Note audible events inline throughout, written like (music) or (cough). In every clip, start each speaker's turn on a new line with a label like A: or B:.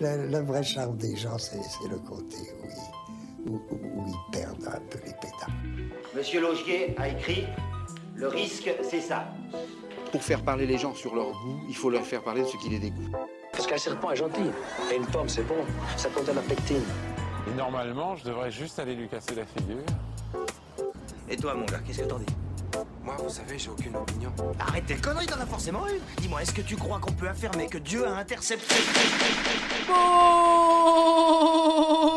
A: Le, le vrai charme des gens, c'est le côté où ils, où- où- où ils perdent un peu les pétales.
B: Monsieur Laugier a écrit Le risque, c'est ça.
C: Pour faire parler les gens sur leur goût, il faut leur faire parler de ce qui les dégoûte.
D: Parce qu'un serpent est gentil. Et une pomme, c'est bon. Ça contient la pectine.
E: Et normalement, je devrais juste aller lui casser la figure.
B: Et toi, mon gars, qu'est-ce que t'en dis?
F: Moi, vous savez, j'ai aucune opinion.
B: Arrête tes conneries, t'en as forcément une. Dis-moi, est-ce que tu crois qu'on peut affirmer que Dieu a intercepté?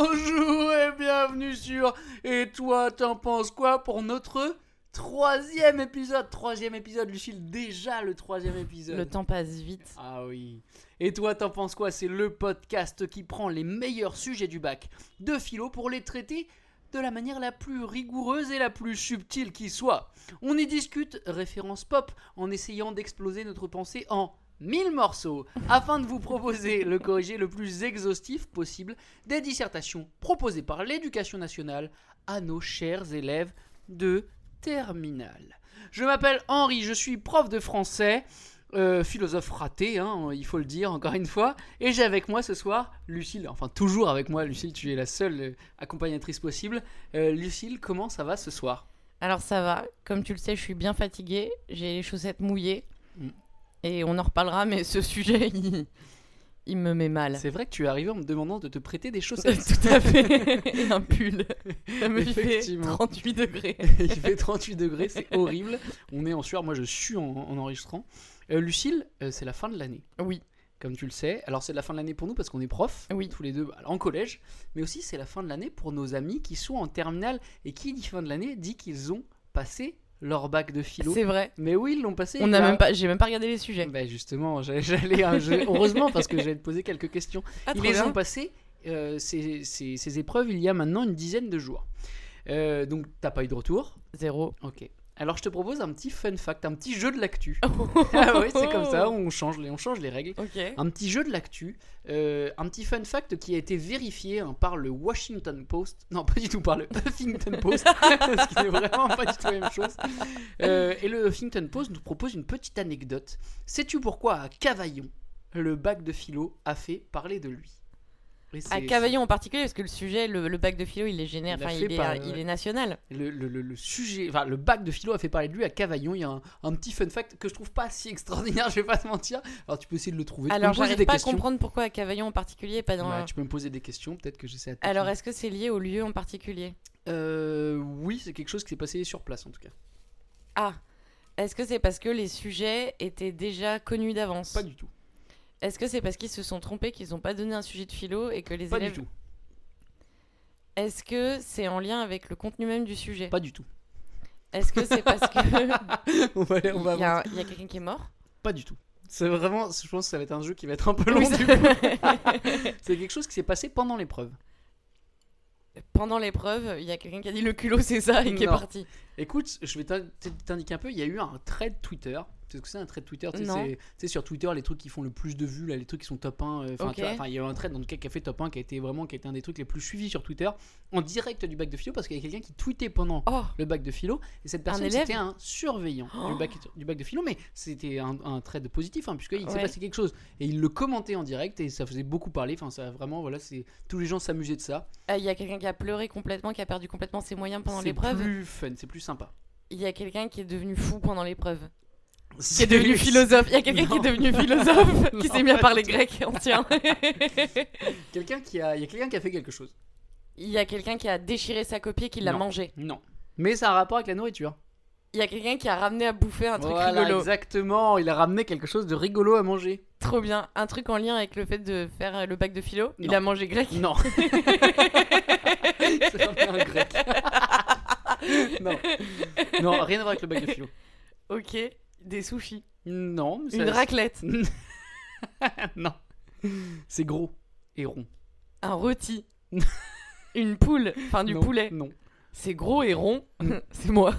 G: Bonjour et bienvenue sur Et toi t'en penses quoi pour notre troisième épisode? Troisième épisode, Lucille, déjà le troisième épisode.
H: Le temps passe vite.
G: Ah oui. Et toi t'en penses quoi? C'est le podcast qui prend les meilleurs sujets du bac de philo pour les traiter de la manière la plus rigoureuse et la plus subtile qui soit. On y discute référence pop en essayant d'exploser notre pensée en mille morceaux afin de vous proposer le corrigé le plus exhaustif possible des dissertations proposées par l'éducation nationale à nos chers élèves de terminale. Je m'appelle Henri, je suis prof de français, euh, philosophe raté, hein, il faut le dire encore une fois, et j'ai avec moi ce soir Lucille, enfin toujours avec moi Lucille, tu es la seule euh, accompagnatrice possible. Euh, Lucille, comment ça va ce soir?
H: Alors ça va, comme tu le sais, je suis bien fatiguée, j'ai les chaussettes mouillées.
G: Mm.
H: Et on en reparlera, mais ce sujet, (laughs) il, il me met mal.
G: C'est vrai que tu es arrivé en me demandant de te prêter des (laughs) chaussettes.
H: Tout à fait. Et un (laughs) pull. Ça me fait
G: Effectivement.
H: 38 degrés.
G: Il fait 38 degrés, c'est horrible. On est en sueur, moi je suis en, en enregistrant. Euh, Lucille, euh, c'est la fin de l'année,
H: Oui,
G: comme tu le sais. Alors c'est la fin de l'année pour nous parce qu'on est profs,
H: Oui.
G: tous les deux bah, en collège, mais aussi c'est la fin de l'année pour nos amis qui sont en terminale et qui dit fin de l'année dit qu'ils ont passé leur bac de philo.
H: c'est vrai.
G: Mais oui, ils l'ont passé.
H: On
G: a-
H: même pas, j'ai même pas regardé les sujets.
G: Bah justement, (laughs) j'allais- heureusement parce que j'allais te poser quelques questions.
H: Ah,
G: Ils les
H: bien.
G: ont passés, euh, ces, ces- ces épreuves, il y a maintenant une dizaine de jours. Euh, donc t'as pas eu de retour?
H: Zéro.
G: Ok. Alors je te propose un petit fun fact, un petit jeu de l'actu. (laughs) ah oui, c'est comme ça, on change les, on change les règles. Un petit jeu de l'actu, euh, un petit fun fact qui a été vérifié hein, par le Washington Post, non pas du tout par le Huffington Post, (laughs) ce qui n'est vraiment pas du tout la même chose. Euh, et le Huffington Post nous propose une petite anecdote. Sais-tu pourquoi à Cavaillon, le bac de philo a fait parler de lui?
H: À Cavaillon en particulier, parce que le sujet, le, le bac de philo, il est génère,
G: Il
H: il, est,
G: par-
H: il
G: ouais.
H: est national.
G: Le, le- le- le sujet, enfin le bac de philo a fait parler de lui à Cavaillon. Il y a un, un petit fun fact que je trouve pas si extraordinaire, (laughs) je vais pas te mentir. Alors tu peux essayer de le trouver.
H: Alors, j'arrive pas
G: questions.
H: à comprendre pourquoi à Cavaillon en particulier, et pas dans.
G: Ouais, tu peux me poser des questions, peut-être que j'essaie.
H: Alors, est-ce que c'est lié au lieu en particulier?
G: Euh, oui, c'est quelque chose qui s'est passé sur place en tout cas.
H: Ah, est-ce que c'est parce que les sujets étaient déjà connus d'avance?
G: Pas du tout.
H: Est-ce que c'est parce qu'ils se sont trompés, qu'ils n'ont pas donné un sujet de philo et que les
G: Pas
H: élèves.
G: du tout.
H: Est-ce que c'est en lien avec le contenu même du sujet?
G: Pas du tout.
H: Est-ce que c'est parce que. (laughs)
G: on va aller, on va
H: Il y a, quelqu'un qui est mort?
G: Pas du tout. C'est vraiment, je pense que ça va être un jeu qui va être un peu long.
H: Oui,
G: du
H: ça-
G: coup. (laughs) c'est quelque chose qui s'est passé pendant l'épreuve.
H: Pendant l'épreuve, il y a quelqu'un qui a dit le culot c'est ça et qui est parti.
G: Écoute, je vais t'in- t'indiquer un peu. Il y a eu un thread Twitter. Tu sais ce que c'est un thread Twitter Tu sais, c'est- sur Twitter, les trucs qui font le plus de vues, là, les trucs qui sont top 1. euh, Enfin, il y a eu un thread dans lequel qui a fait top 1 qui a été vraiment qui a été un des trucs les plus suivis sur Twitter en direct du bac de philo parce qu'il y a quelqu'un qui tweetait pendant
H: Oh
G: le bac de philo et cette personne c'était un surveillant
H: Oh.
G: du, bac, du bac de philo mais c'était un, un trait positif hein, puisqu'il s'est
H: Ouais.
G: passé quelque chose et il le commentait en direct et ça faisait beaucoup parler enfin ça vraiment voilà c'est tous les gens s'amusaient de ça
H: Ah, Il y a quelqu'un qui a pleuré complètement, qui a perdu complètement ses moyens pendant
G: c'est
H: l'épreuve.
G: plus fun c'est plus sympa
H: Il y a quelqu'un qui est devenu fou pendant l'épreuve. Qui est devenu philosophe. Il y a quelqu'un qui est devenu philosophe, (laughs) qui s'est mis à parler grec ancien. (laughs)
G: quelqu'un qui a il y a quelqu'un qui a fait quelque chose
H: Il y a quelqu'un qui a déchiré sa copie et qui l'a
G: Non.
H: mangé.
G: non mais ça a un rapport avec la nourriture
H: Il y a quelqu'un qui a ramené à bouffer un truc
G: voilà
H: rigolo.
G: exactement il a ramené quelque chose de rigolo à manger
H: Trop bien. Un truc en lien avec le fait de faire euh, le bac de philo. Il
G: Non.
H: a mangé grec.
G: non (laughs) c'est vraiment un grec non non rien à voir avec le bac de philo
H: Ok. Des sushis.
G: non mais
H: Une
G: ça-
H: raclette. (laughs)
G: non. C'est gros et rond.
H: Un rôti. (laughs) Une poule. Enfin, du
G: Non,
H: poulet.
G: Non.
H: C'est gros et rond. (laughs) C'est moi.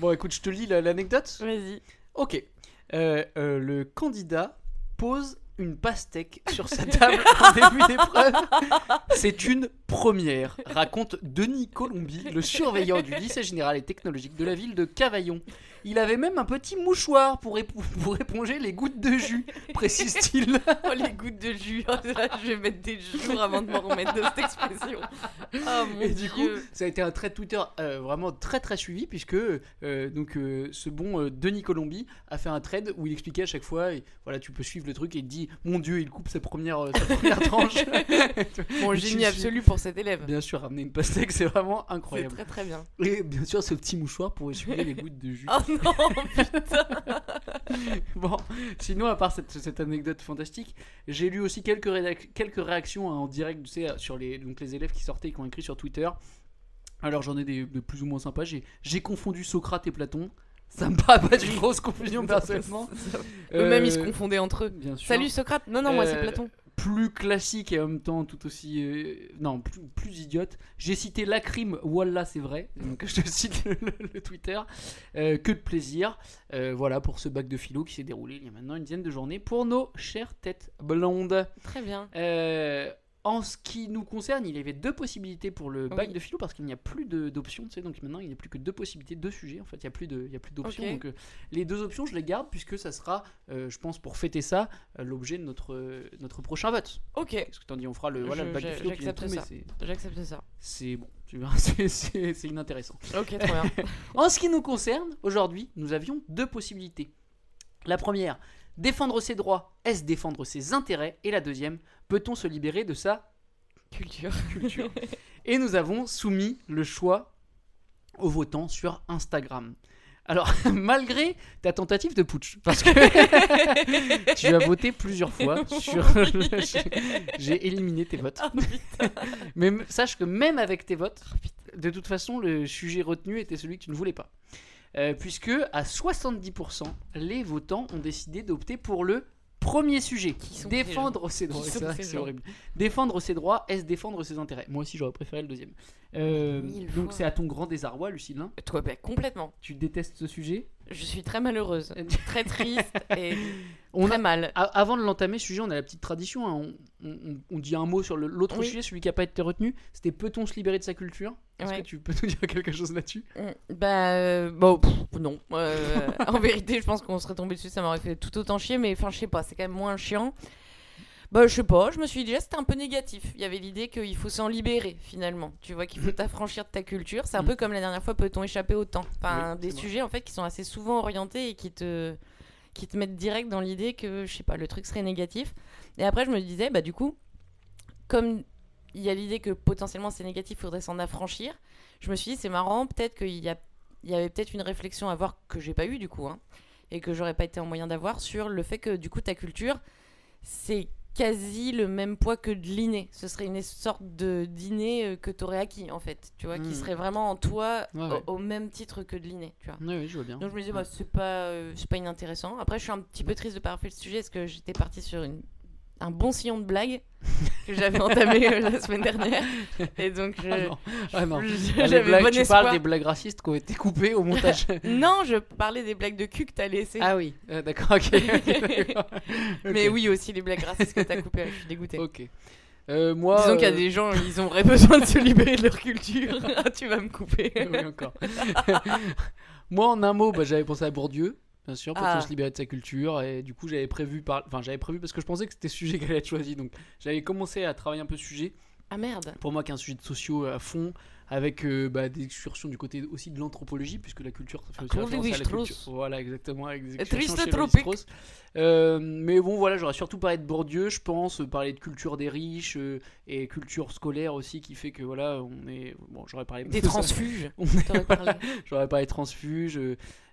G: Bon, écoute, je te lis la- l'anecdote.
H: Vas-y.
G: Ok. Euh, euh, le candidat pose une pastèque sur sa table en début d'épreuve. C'est une première, raconte Denis Colombi, le surveillant du lycée général et technologique de la ville de Cavaillon. Il avait même un petit mouchoir pour, éponger les gouttes de jus, précise-t-il. (laughs)
H: Oh, les gouttes de jus. Oh, là, je vais mettre des jours avant de me remettre de cette expression. Oh mon
G: Et
H: dieu.
G: du coup, ça a été un trait Twitter euh, vraiment très très suivi puisque euh, donc euh, ce bon Denis Colombi a fait un thread où il expliquait à chaque fois, et, voilà, tu peux suivre le truc et il dit, mon Dieu, il coupe sa première, sa première tranche. (laughs) (laughs)
H: Mon génie absolu pour cet élève.
G: Bien sûr, ramener une pastèque, c'est vraiment
H: C'est
G: incroyable.
H: très très bien.
G: Et bien sûr, ce petit mouchoir pour essuyer les gouttes de jus.
H: Oh non, putain. (laughs)
G: Bon, sinon, à part cette, cette anecdote fantastique, j'ai lu aussi quelques, rédac- quelques réactions hein, en direct, tu sais, sur les, donc les élèves qui sortaient et qui ont écrit sur Twitter. Alors, j'en ai des de plus ou moins sympas. J'ai, j'ai confondu Socrate et Platon. Ça me paraît pas une grosse confusion, (laughs) personnellement.
H: Eux-mêmes, ils se
G: Euh,
H: confondaient entre eux.
G: Bien sûr.
H: Salut Socrate. Non, non, moi c'est
G: Euh,
H: Platon.
G: Plus classique et en même temps tout aussi. euh, non, plus, plus idiote. J'ai cité la crime, voilà, c'est vrai. Donc (laughs) je te cite le, Twitter. Euh, que de plaisir. Euh, voilà pour ce bac de philo qui s'est déroulé il y a maintenant une dizaine de journées pour nos chères têtes blondes.
H: Très bien.
G: En ce qui nous concerne, il y avait deux possibilités pour le bac
H: Oui.
G: de philo parce qu'il n'y a plus d'options, tu sais, donc maintenant il n'y a plus que deux possibilités, deux sujets en fait, il n'y a plus de- il y a plus d'options. Donc euh, les deux options, je les garde puisque ça sera, euh, je pense, pour fêter ça, euh, l'objet de notre, notre prochain vote.
H: Ok,
G: Qu'est-ce que t'en dis On fera le, voilà,
H: Je-
G: le bac de philo
H: j'accepte ça.
G: c'est-
H: j'accepte ça.
G: c'est bon, tu vois, (laughs) c'est- inintéressant.
H: Ok, bien. (laughs)
G: En ce qui nous concerne, aujourd'hui, nous avions deux possibilités. La première, défendre ses droits, est-ce défendre ses intérêts? Et la deuxième, peut-on se libérer de sa
H: Culture.
G: culture? (laughs) Et nous avons soumis le choix aux votants sur Instagram. Alors, (laughs) malgré ta tentative de putsch, parce que (laughs) tu as voté plusieurs fois sur. J'ai éliminé tes votes. Mais m- sache que même avec tes votes, de toute façon, le sujet retenu était celui que tu ne voulais pas. Euh, puisque à 70%, les votants ont décidé d'opter pour le premier sujet. Défendre ses droits. C'est vrai que
H: ces
G: c'est horrible. Défendre ses droits, est-ce défendre ses intérêts? Moi aussi, j'aurais préféré le deuxième. Euh, donc c'est à ton grand désarroi, Lucille. hein?
H: Toi, bah, complètement.
G: Tu détestes ce sujet?
H: Je suis très malheureuse, très triste et (laughs)
G: On
H: très
G: a-
H: mal.
G: A- Avant de l'entamer, ce sujet, on a la petite tradition. hein. On, on- on- on dit un mot sur l'autre
H: Oui.
G: sujet, celui qui n'a pas été retenu. C'était peut-on se libérer de sa culture? Est-ce
H: Ouais.
G: que tu peux nous dire quelque chose là-dessus?
H: Mm, Bah, euh, bon, pff, non. Euh, (laughs) en vérité, je pense qu'on serait tombé dessus, ça m'aurait fait tout autant chier, mais enfin, je sais pas, c'est quand même moins chiant. Bah, je sais pas, je me suis dit, déjà, c'était un peu négatif. Il y avait l'idée qu'il faut s'en libérer, finalement. Tu vois, qu'il faut t'affranchir de ta culture. C'est un
G: Mm.
H: peu comme la dernière fois, peut-on échapper au temps? Enfin,
G: Oui,
H: des
G: vrai.
H: sujets, en fait, qui sont assez souvent orientés et qui te, qui te mettent direct dans l'idée que, je sais pas, le truc serait négatif. Et après, je me disais, bah, du coup, comme il y a l'idée que potentiellement c'est négatif, il faudrait s'en affranchir, je me suis dit, c'est marrant, peut-être qu'il y, a, il y avait peut-être une réflexion à avoir que j'ai pas eu du coup, hein, et que j'aurais pas été en moyen d'avoir sur le fait que du coup ta culture, c'est quasi le même poids que de l'inné. Ce serait une sorte de d'inné euh, que tu aurais acquis en fait, tu vois, qui
G: Mm.
H: serait vraiment en toi
G: Ouais,
H: au-
G: ouais.
H: Au, même titre que de l'inné, tu vois.
G: Oui, oui, je vois bien.
H: Donc je me disais, bah, c'est pas, euh, c'est pas inintéressant. Après, je suis un petit peu triste de pas avoir fait le sujet parce que j'étais partie sur une, un bon sillon de blagues que j'avais entamé euh, la semaine dernière. Et donc, je,
G: Ah non, ah non.
H: je-
G: Ah, les
H: j'avais
G: blagues,
H: bon
G: tu
H: espoir.
G: parles des blagues racistes qui ont été coupées au montage. (laughs)
H: Non, je parlais des blagues de cul que t'as laissées.
G: ah oui, euh, d'accord, ok. d'accord. (laughs)
H: Mais
G: Ok,
H: oui, aussi les blagues racistes que t'as coupées. Je suis dégoûtée.
G: Ok. Euh, moi.
H: Disons qu'il y a
G: euh,
H: des gens, (laughs) ils auraient besoin de se libérer de leur culture. Ah, tu vas me couper.
G: oui, encore. Moi, en un mot, bah, j'avais pensé à Bourdieu, bien sûr, pour
H: Ah.
G: se libérer de sa culture. Et du coup, j'avais prévu, par... enfin, j'avais prévu parce que je pensais que c'était ce sujet qui allait être choisi. Donc, j'avais commencé à travailler un peu ce sujet.
H: Ah merde.
G: Pour moi, qui est un sujet de sociaux à fond, avec euh, bah, des excursions du côté aussi de l'anthropologie, puisque la culture, ça fait aussi
H: Claude
G: référence à la culture. Voilà, exactement, avec des excursions chez. Lévi-Strauss. Euh, mais bon, voilà, j'aurais surtout parlé de Bourdieu, je pense, euh, parler de culture des riches euh, et culture scolaire aussi, qui fait que voilà, on est. Bon, j'aurais parlé
H: Des transfuges. (laughs)
G: Est-
H: T'aurais parlé.
G: J'aurais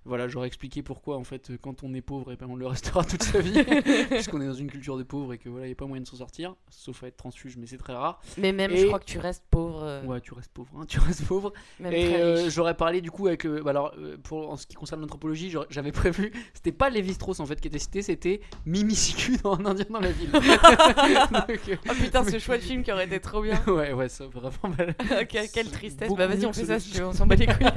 G: voilà, j'aurais expliqué pourquoi en fait quand on est pauvre, et ben, on le restera toute sa vie, (laughs) puisqu'on est dans une culture de pauvre et que voilà, il n'y a pas moyen de s'en sortir, sauf à être transfuge, mais c'est très rare.
H: Mais même,
G: Et-
H: je crois que tu restes pauvre. euh,
G: Ouais, tu restes pauvre, hein, (laughs) tu restes pauvre.
H: Même
G: et euh, j'aurais parlé du coup avec bah alors, euh, pour, en ce qui concerne l'anthropologie, j'avais prévu, c'était pas Lévi-Strauss en fait qui était cité, c'était Mimi Siku dans Un Indien dans la ville. (laughs) Donc,
H: Oh putain, ce choix de film qui aurait été trop bien.
G: ouais, ouais, ça vraiment mal.
H: quelle, quelle tristesse. Bah vas-y, on fait ça si tu veux, on s'en bat les couilles.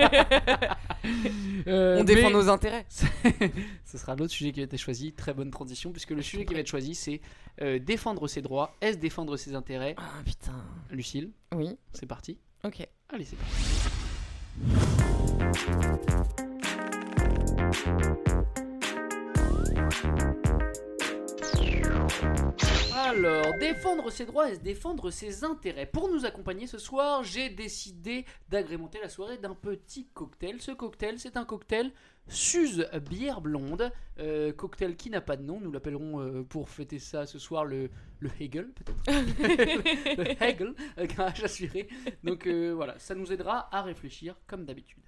H: On
G: mais-
H: défend nos intérêts. (laughs)
G: Ce sera l'autre sujet qui a été choisi. Très bonne transition, puisque le sujet qui va être choisi, c'est euh, défendre ses droits. Est-ce défendre ses intérêts?
H: Ah putain.
G: Lucille,
H: Oui,
G: c'est parti.
H: ok.
G: Allez, c'est parti. Alors, défendre ses droits et défendre ses intérêts? Pour nous accompagner ce soir, j'ai décidé d'agrémenter la soirée d'un petit cocktail. Ce cocktail, c'est un cocktail Suze bière blonde, euh, cocktail qui n'a pas de nom. Nous l'appellerons euh, pour fêter ça ce soir le, le Hegel, peut-être? (laughs) le Hegel, avec un H assuré. Donc euh, voilà, ça nous aidera à réfléchir comme d'habitude.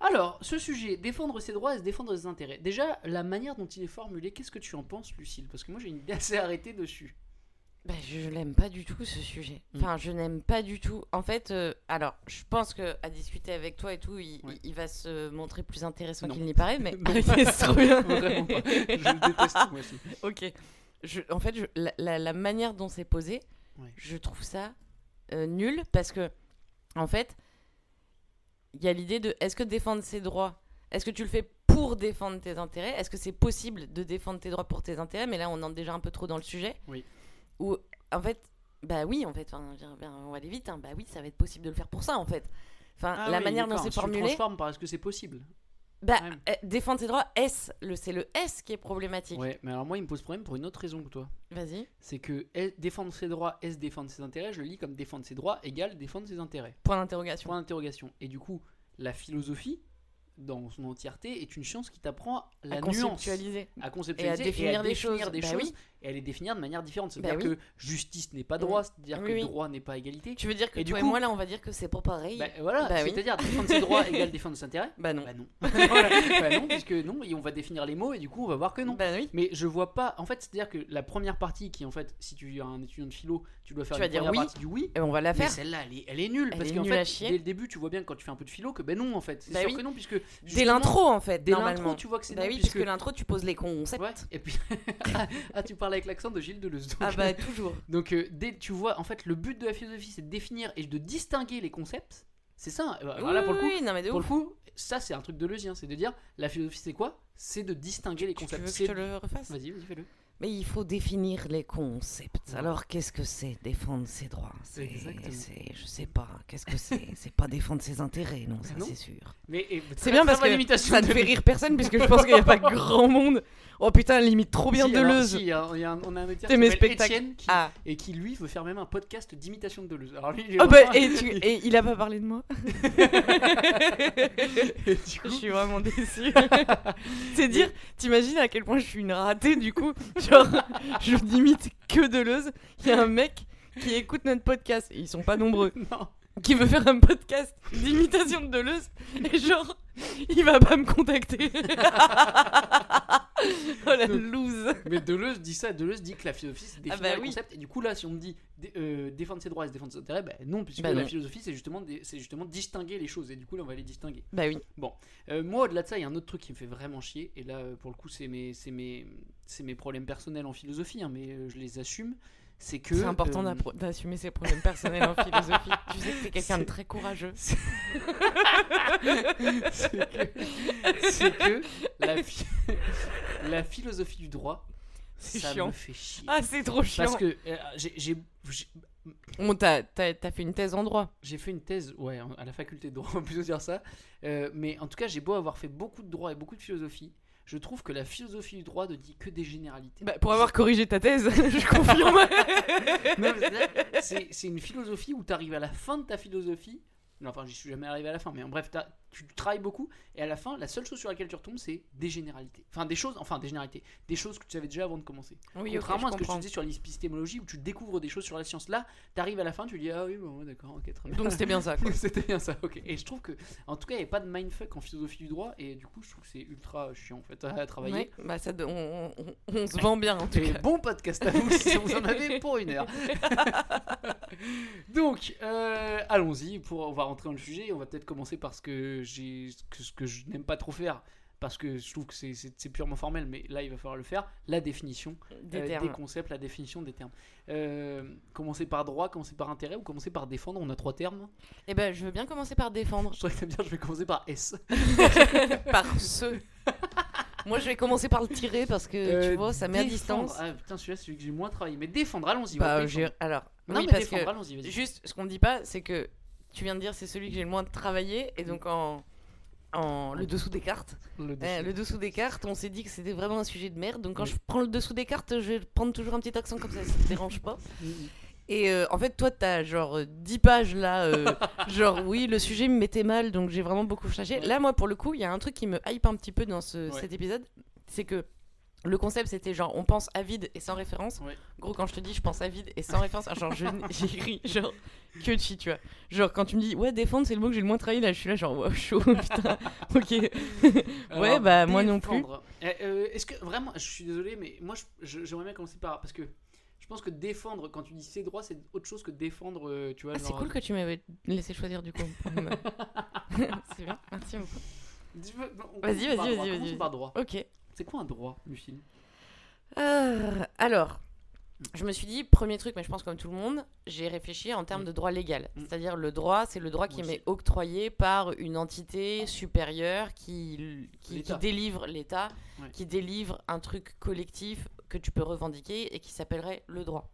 G: Alors, ce sujet, défendre ses droits et se défendre ses intérêts. Déjà, la manière dont il est formulé, qu'est-ce que tu en penses, Lucille? Parce que moi, j'ai une idée assez arrêtée dessus.
H: Bah, je l'aime pas du tout ce sujet.
G: Mm.
H: Enfin, je n'aime pas du tout. En fait, euh, alors, je pense que à discuter avec toi et tout, il, va se montrer plus intéressant qu'il n'y paraît, mais (laughs) (laughs)
G: Non. Vraiment pas. Je le déteste, moi aussi.
H: ok. Je, en fait, je- la, la- la manière dont c'est posé,
G: Ouais.
H: je trouve ça euh, nul parce que, en fait, il y a l'idée de est-ce que défendre ses droits, est-ce que tu le fais pour défendre tes intérêts Est-ce que c'est possible de défendre tes droits pour tes intérêts Mais là, on entre déjà un peu trop dans le sujet.
G: Oui.
H: Ou, en fait, bah oui, en fait, enfin, ben, on va aller vite. hein. Bah oui, ça va être possible de le faire pour ça, en fait. Enfin,
G: Ah
H: la
G: oui,
H: manière dont c'est formulé.
G: transformes par est-ce que c'est possible
H: Bah, euh, défendre ses droits, S, le, c'est le S qui est problématique.
G: Ouais, mais alors moi, il me pose problème pour une autre raison que toi.
H: Vas-y.
G: C'est que défendre ses droits, est-ce défendre ses intérêts Je le lis comme défendre ses droits égale défendre ses intérêts.
H: Point d'interrogation.
G: Point d'interrogation. Et du coup, la philosophie, dans son entièreté, est une science qui t'apprend la
H: à
G: nuance.
H: conceptualiser.
G: À conceptualiser
H: Et à définir des
G: définir
H: choses.
G: des
H: Bah
G: choses,
H: oui.
G: Et à les définir de manière différente.
H: Bah
G: C'est-à-dire
H: oui.
G: que justice n'est pas droit, c'est-à-dire
H: Oui,
G: que
H: oui.
G: droit n'est pas égalité.
H: Tu veux dire que
G: Et du coup-
H: et moi, là, on va dire que c'est pas pareil?
G: Bah, voilà,
H: Bah
G: c'est-à-dire défendre ses droits (laughs) égale défendre ses intérêts?
H: Bah non.
G: Bah non. (laughs) Voilà. Bah non, puisque non, et on va définir les mots et du coup on va voir que non.
H: Bah oui.
G: Mais je vois pas. En fait, c'est-à-dire que la première partie, qui en fait, si tu es un étudiant de philo, tu dois faire
H: Tu
G: la
H: vas dire
G: première
H: oui.
G: partie du oui.
H: Et on va la
G: Mais
H: faire.
G: celle-là, elle est, elle est nulle.
H: Elle
G: parce qu'en fait, dès le début, tu vois bien quand tu fais un peu de philo que ben non, en fait. C'est
H: Bah
G: sûr que non, puisque.
H: Dès l'intro, en fait,
G: Dès l'intro, tu vois que c'est
H: Bah oui,
G: puisque.
H: l'intro, tu poses les concepts.
G: Et puis. (laughs) ah, tu parles avec l'accent de Gilles Deleuze. donc-
H: Ah bah toujours. (laughs)
G: Donc, euh, dès, tu vois, en fait, le but de la philosophie, c'est de définir et de distinguer les concepts. C'est ça. euh, Alors là, pour le coup,
H: oui, non mais de
G: pour
H: ouf.
G: le coup, ça, c'est un truc deleuzien. C'est de dire, la philosophie, c'est quoi? C'est de distinguer les
H: Tu
G: concepts.
H: veux que je te le refasse?
G: Vas-y, vas-y, fais-le.
H: Mais il faut définir les concepts. Alors qu'est-ce que c'est défendre ses droits? C'est,
G: Exactement.
H: je sais pas. Qu'est-ce que c'est? (laughs) C'est pas défendre ses intérêts, non, ça c'est sûr.
G: Mais,
H: C'est bien parce que ça ne fait rire personne puisque je (laughs) pense qu'il n'y a pas grand monde. Oh putain, limite trop bien
G: Si, alors,
H: Deleuze.
G: si, il y a- un- on a un auditeur qui qui-
H: Ah.
G: et qui lui veut faire même un podcast d'imitation de Deleuze. Alors lui, il est
H: Oh bah, et, tu- (laughs) et il a pas parlé de moi?
G: Coup,
H: Je suis vraiment déçue. C'est dire, t'imagines à quel point je suis une ratée du coup. (laughs) Je n'imite que Deleuze. Il y a un mec qui écoute notre podcast, et ils sont pas nombreux. Qui veut faire un podcast d'imitation de Deleuze, et genre, il va pas me contacter. (laughs) oh la loose.
G: Mais Deleuze dit ça. Deleuze dit que la philosophie c'est définir
H: bah
G: le
H: oui.
G: concept. Et du coup là, si on me dit dé- euh, défendre ses droits et se défendre ses intérêts, bah non, puisque
H: Bah
G: la
H: non.
G: philosophie c'est justement c'est justement distinguer les choses. Et du coup là, on va les distinguer.
H: Bah oui.
G: Euh, moi, au-delà de ça, il y a un autre truc qui me fait vraiment chier. Et là, euh, pour le coup, c'est mes, c'est mes, c'est mes problèmes personnels en philosophie, hein, mais je les assume. C'est que
H: C'est important
G: euh,
H: d'assumer ses problèmes personnels en philosophie. (laughs) Tu sais que t'es quelqu'un de très courageux.
G: c'est que, la, phi- la philosophie du droit, ça
H: chiant.
G: me fait chier.
H: Ah, c'est trop chiant.
G: Parce que euh, j'ai-
H: Bon, t'as fait une thèse en droit.
G: j'ai fait une thèse ouais, à la faculté de droit, (laughs) on peut plutôt dire ça. Euh, mais en tout cas, j'ai beau avoir fait beaucoup de droit et beaucoup de philosophie, je trouve que la philosophie du droit ne dit que des généralités.
H: Bah, pour avoir corrigé ta thèse, (laughs) je (laughs) confirme.
G: C'est une philosophie où tu arrives à la fin de ta philosophie. Non, enfin, j'y suis jamais arrivé à la fin, mais en bref, tu travailles beaucoup et à la fin, la seule chose sur laquelle tu retombes, c'est des généralités. Enfin, des choses, enfin, des généralités, des choses que tu savais déjà avant de commencer.
H: Oui,
G: Contrairement à
H: je
G: ce que je te disais sur l'épistémologie où tu découvres des choses sur la science, là, t'arrives à la fin, tu dis ah oui, bon, d'accord, ok, très bien.
H: Donc c'était bien ça. (laughs)
G: C'était bien ça, ok. Et je trouve que, en tout cas, il n'y a pas de mindfuck en philosophie du droit, et du coup, je trouve que c'est ultra chiant en fait à travailler.
H: Ouais, bah ça, on, on- on- on se vend bien en tout
G: Et
H: cas.
G: bon podcast à vous si vous en avez (laughs) pour une heure. (laughs) Donc, euh, allons-y. Pour, on va rentrer dans le sujet. On va peut-être commencer par ce que, j'ai, que, ce que je n'aime pas trop faire. parce que je trouve que c'est- c'est c'est purement formel, mais là il va falloir le faire, la définition
H: Des
G: euh, des concepts, la définition des termes. Euh, commencer par droit, commencer par intérêt ou commencer par défendre, on a trois termes.
H: Eh ben, je veux bien commencer par défendre. (laughs)
G: Je trouvais que t'aimes bien, je vais commencer par S. (laughs)
H: par ce. Moi, je vais commencer par le tirer parce que
G: Euh,
H: tu vois, ça met à distance.
G: Ah putain, celui-là c'est celui que j'ai moins travaillé. Mais défendre, allons-y.
H: Bah,
G: ouais,
H: j'ai- alors,
G: Non,
H: oui,
G: mais
H: parce
G: défendre,
H: que
G: allons-y, vas-y.
H: juste, ce qu'on dit pas, c'est que tu viens de dire c'est celui que j'ai le moins travaillé et donc en, en le dessous des cartes,
G: Le
H: euh,
G: dessous.
H: le dessous des cartes, on s'est dit que c'était vraiment un sujet de merde. Donc quand
G: Oui.
H: je prends le dessous des cartes, je vais prendre toujours un petit accent comme ça, ça te dérange pas. Et euh, en fait, toi, t'as genre euh, 10 pages là, euh, (laughs) genre oui, le sujet me mettait mal, donc j'ai vraiment beaucoup cherché.
G: Ouais.
H: Là, moi, pour le coup, il y a un truc qui me hype un petit peu dans ce-
G: Ouais.
H: cet épisode, c'est que le concept c'était genre on pense à vide et sans référence. Gros, quand je te dis je pense à vide et sans référence, genre je- (laughs) j'ai écrit genre que chi, tu vois. Genre quand tu me dis ouais, défendre c'est le mot que j'ai le moins travaillé, là je suis là genre wow, chaud, (laughs) putain, ok. (laughs)
G: Alors,
H: ouais, bah moi non plus.
G: défendre. Euh, euh, Est-ce que vraiment, je suis désolé, mais moi j'aimerais bien commencer par. Parce que je pense que défendre, quand tu dis ses droits, c'est autre chose que défendre, euh, tu vois.
H: Ah, c'est cool que tu m'avais laissé choisir du coup. c'est bien, merci beaucoup. Vas-y, vas-y, vas-y, vas-y.
G: par droit.
H: Ok.
G: C'est quoi un droit, Lucille?
H: Euh, alors, je me suis dit, premier truc, mais je pense comme tout le monde, j'ai réfléchi en termes
G: Mm.
H: de droit légal.
G: Mm.
H: C'est-à-dire le droit, c'est le droit qui m'est octroyé par une entité supérieure qui, qui, délivre l'État,
G: Ouais.
H: qui délivre un truc collectif que tu peux revendiquer et qui s'appellerait le droit.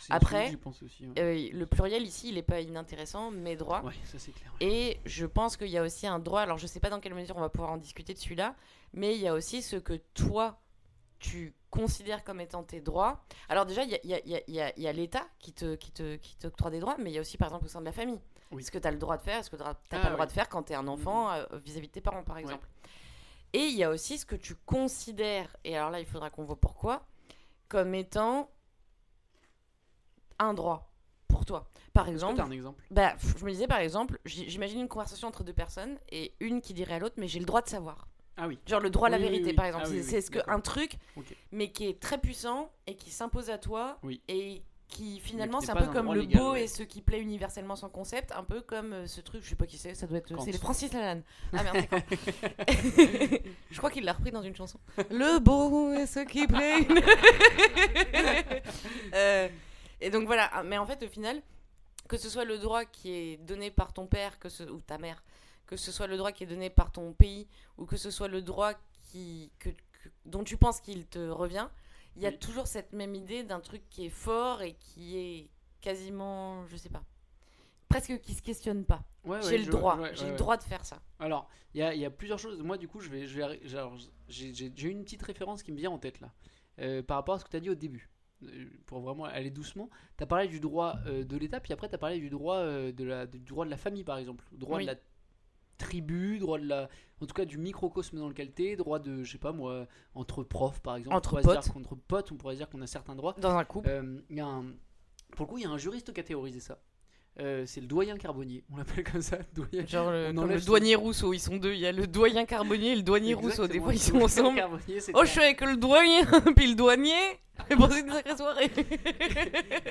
G: C'est
H: Après,
G: pense aussi. Ouais,
H: Euh, le pluriel ici, il n'est pas inintéressant, mais droit.
G: Ouais, ça c'est clair. ouais.
H: Et je pense qu'il y a aussi un droit, alors je sais pas dans quelle mesure on va pouvoir en discuter de celui-là, mais il y a aussi ce que toi, tu considères comme étant tes droits. Alors déjà, il y a, l'État qui te, qui, te, qui t'octroie des droits, mais il y a aussi par exemple au sein de la famille.
G: Oui.
H: Ce que tu as le droit de faire, ce que tu n'as
G: Ah,
H: pas le droit
G: oui.
H: de faire quand tu es un enfant euh, vis-à-vis de tes parents, par exemple? Et il y a aussi ce que tu considères, et alors là, il faudra qu'on voit pourquoi, comme étant un droit pour toi. Par exemple,
G: un exemple?
H: bah, je me disais par exemple, j'imagine une conversation entre deux personnes et une qui dirait à l'autre, mais j'ai le droit de savoir.
G: Ah oui.
H: Genre le droit à la
G: Oui,
H: vérité,
G: oui.
H: par exemple.
G: Ah oui,
H: c'est ce que un truc, mais qui est très puissant et qui s'impose à toi
G: Oui.
H: et qui finalement c'est un peu
G: un
H: comme le
G: légal,
H: beau
G: ouais.
H: et ce qui plaît universellement sans concept, un peu comme euh, ce truc, je sais pas qui c'est, ça doit être, c'est les Francis Lalanne. (laughs) Ah merde, c'est (laughs) je crois qu'il l'a repris dans une chanson. Le beau et ce qui plaît. (laughs) Euh, et donc voilà, Ah, mais en fait au final, que ce soit le droit qui est donné par ton père que ce, ou ta mère, que ce soit le droit qui est donné par ton pays, ou que ce soit le droit qui, que, que- dont tu penses qu'il te revient, il y a
G: Oui.
H: toujours cette même idée d'un truc qui est fort et qui est quasiment, je sais pas, presque qui se questionne pas.
G: Ouais,
H: j'ai
G: ouais,
H: le
G: je-
H: droit,
G: ouais,
H: j'ai le droit de faire ça.
G: Alors, il y a, il y a plusieurs choses. Moi, du coup, je vais, je j'ai, une petite référence qui me vient en tête là, Euh, par rapport à ce que tu as dit au début. Euh, Pour vraiment aller doucement, tu as parlé du droit euh, de l'État, puis après tu as parlé du droit, euh, de la, du droit de la famille, par exemple. Droit
H: Oui.
G: de la tribu, droit de la. En tout cas, du microcosme dans lequel tu es, droit de, je sais pas moi, entre profs, par exemple.
H: Entre
G: on
H: potes.
G: dire qu'entre potes, on pourrait dire qu'on a certains droits.
H: Dans un couple.
G: Euh, il y a un- Pour le coup, il y a un juriste qui a théorisé ça. Euh, c'est le doyen Carbonnier, on l'appelle comme ça, doyen.
H: Genre le,
G: on
H: le
G: son-
H: douanier Rousseau, ils sont deux. Il y a le doyen Carbonnier et le douanier Rousseau. Des fois, ils sont ensemble. Oh, je suis avec le doyen, (laughs) puis le douanier. Et bon, c'est une sacrée soirée.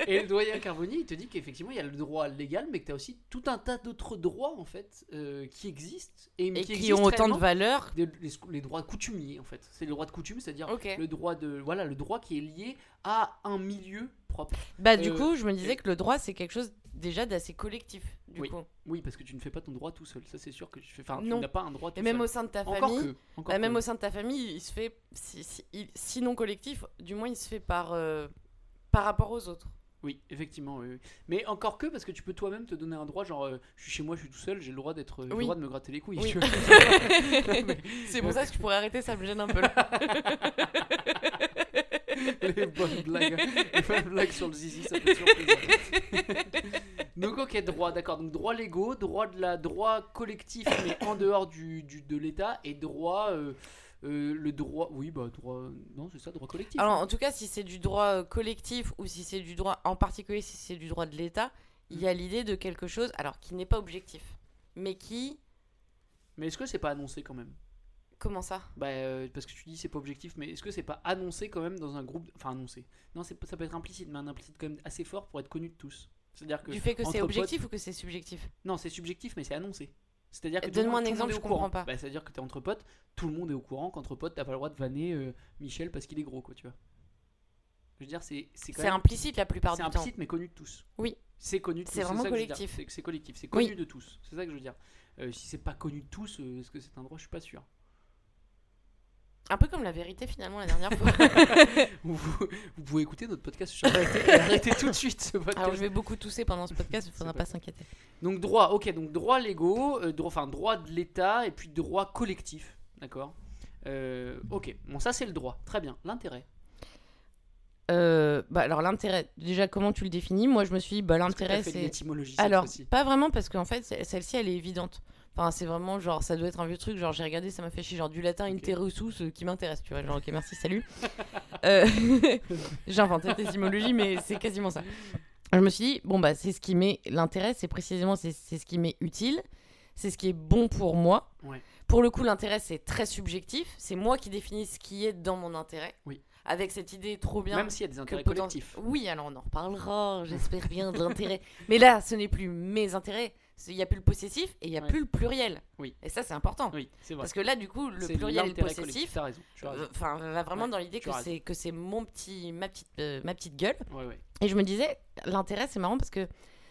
G: Et le doyen Carbonnier, il te dit qu'effectivement, il y a le droit légal, mais que tu as aussi tout un tas d'autres droits, en fait, euh, qui existent. Et,
H: Et
G: qui,
H: ont autant de valeur.
G: Des- les, les droits coutumiers, en fait. C'est le droit de coutume, c'est-à-dire le droit de voilà le droit qui est lié à un milieu propre.
H: Bah, du
G: Euh,
H: coup, je me disais
G: et-
H: que le droit, c'est quelque chose déjà d'assez collectif. Du
G: Oui.
H: coup.
G: Oui, parce que tu ne fais pas ton droit tout seul. Ça, c'est sûr que tu fais. Enfin,
H: Non.
G: tu n'as pas un droit tout
H: Et même
G: seul.
H: au sein de ta
G: Encore
H: famille.
G: que. Encore
H: Bah, même
G: que.
H: au sein de ta famille, il se fait, si, si- il- sinon collectif, du moins il se fait par, euh, par rapport aux autres.
G: Oui, effectivement, oui, oui. Mais encore que parce que tu peux toi-même te donner un droit, genre, euh, je suis chez moi, je suis tout seul, j'ai le droit d'être, le
H: Oui.
G: droit de me gratter les couilles. (laughs) (laughs)
H: C'est pour ça que je pourrais arrêter, ça me gêne un peu. là. (laughs)
G: les bonnes blagues, les bonnes blagues sur le zizi, ça fait toujours plaisir. Donc ok, droit, d'accord. Donc droit légaux, droit de la droit collectif, mais en dehors du, du- de l'État, et droit, euh, euh, le droit, oui, bah droit, non, c'est ça, droit collectif.
H: Alors, en tout cas, si c'est du droit euh, collectif ou si c'est du droit, en particulier si c'est du droit de l'État, il y a l'idée de quelque chose, alors qui n'est pas objectif, mais qui.
G: Mais est-ce que c'est pas annoncé quand même?
H: Comment ça?
G: Bah, euh, parce que tu dis c'est pas objectif, mais est-ce que c'est pas annoncé quand même dans un groupe Enfin, annoncé? Non, ça peut être implicite, mais un implicite quand même assez fort pour être connu de tous. C'est-à-dire que.
H: Du fait que c'est objectif ou que c'est subjectif
G: Non, c'est subjectif, mais c'est annoncé. C'est-à-dire que
H: Donne-moi un exemple, je comprends pas.
G: Bah, C'est-à-dire que t'es entre potes, tout le monde est au courant qu'entre potes, t'as pas le droit de vanner euh, Michel parce qu'il est gros, quoi, tu vois. Je veux dire, c'est c'est
H: C'est
G: même-
H: implicite la plupart
G: c'est
H: du temps.
G: implicite mais connu de tous.
H: Oui.
G: C'est connu de tous.
H: C'est vraiment collectif.
G: C'est c'est collectif, c'est
H: Oui.
G: connu de tous. C'est ça que je veux dire. Euh, si c'est pas connu de tous, euh, est-ce que c'est un droit? Je suis pas sûr.
H: Un peu comme la vérité finalement la dernière fois. (laughs)
G: vous, vous pouvez écouter notre podcast sur arrêtez, (laughs) arrêtez tout de suite ce podcast.
H: Alors je vais beaucoup tousser pendant ce podcast, il faudra
G: C'est
H: pas s'inquiéter.
G: Donc droit, ok, donc droit légaux, euh, droit, enfin droit de l'État et puis droit collectif, d'accord? Euh, ok, bon ça c'est le droit, très bien. L'intérêt?
H: Euh, bah alors l'intérêt, déjà comment tu le définis? Moi je me suis dit, bah l'intérêt c'est... Alors, pas vraiment parce qu'en fait, celle-ci elle est évidente. Enfin, c'est vraiment genre, ça doit être un vieux truc. Genre, j'ai regardé, ça m'a fait chier. Genre, du latin
G: Ok.
H: interruptus euh, qui m'intéresse, tu vois. Genre, ok, merci, salut. Euh, (laughs) j'ai inventé cette étymologie, mais c'est quasiment ça. Je me suis dit, bon, bah, c'est ce qui m'est. L'intérêt, c'est précisément c'est c'est ce qui m'est utile. C'est ce qui est bon pour moi.
G: Ouais.
H: Pour le coup, l'intérêt, c'est très subjectif. C'est moi qui définis ce qui est dans mon intérêt.
G: Oui.
H: Avec cette idée trop bien.
G: Même s'il y a des intérêts collectifs.
H: Oui, alors on en reparlera, j'espère bien de l'intérêt. Mais là, ce n'est plus mes intérêts. Il n'y a plus le possessif et il n'y a
G: Ouais.
H: plus le pluriel.
G: Oui.
H: Et ça, c'est important.
G: Oui, c'est vrai.
H: Parce que là, du coup, le pluriel possessif,
G: collectif, T'as raison. Tu as raison.
H: euh, enfin, va vraiment
G: Ouais,
H: dans l'idée
G: tu
H: que
G: as
H: c'est que c'est mon petit, ma petite, euh, ma petite gueule.
G: Ouais.
H: Et je me disais, l'intérêt, c'est marrant parce que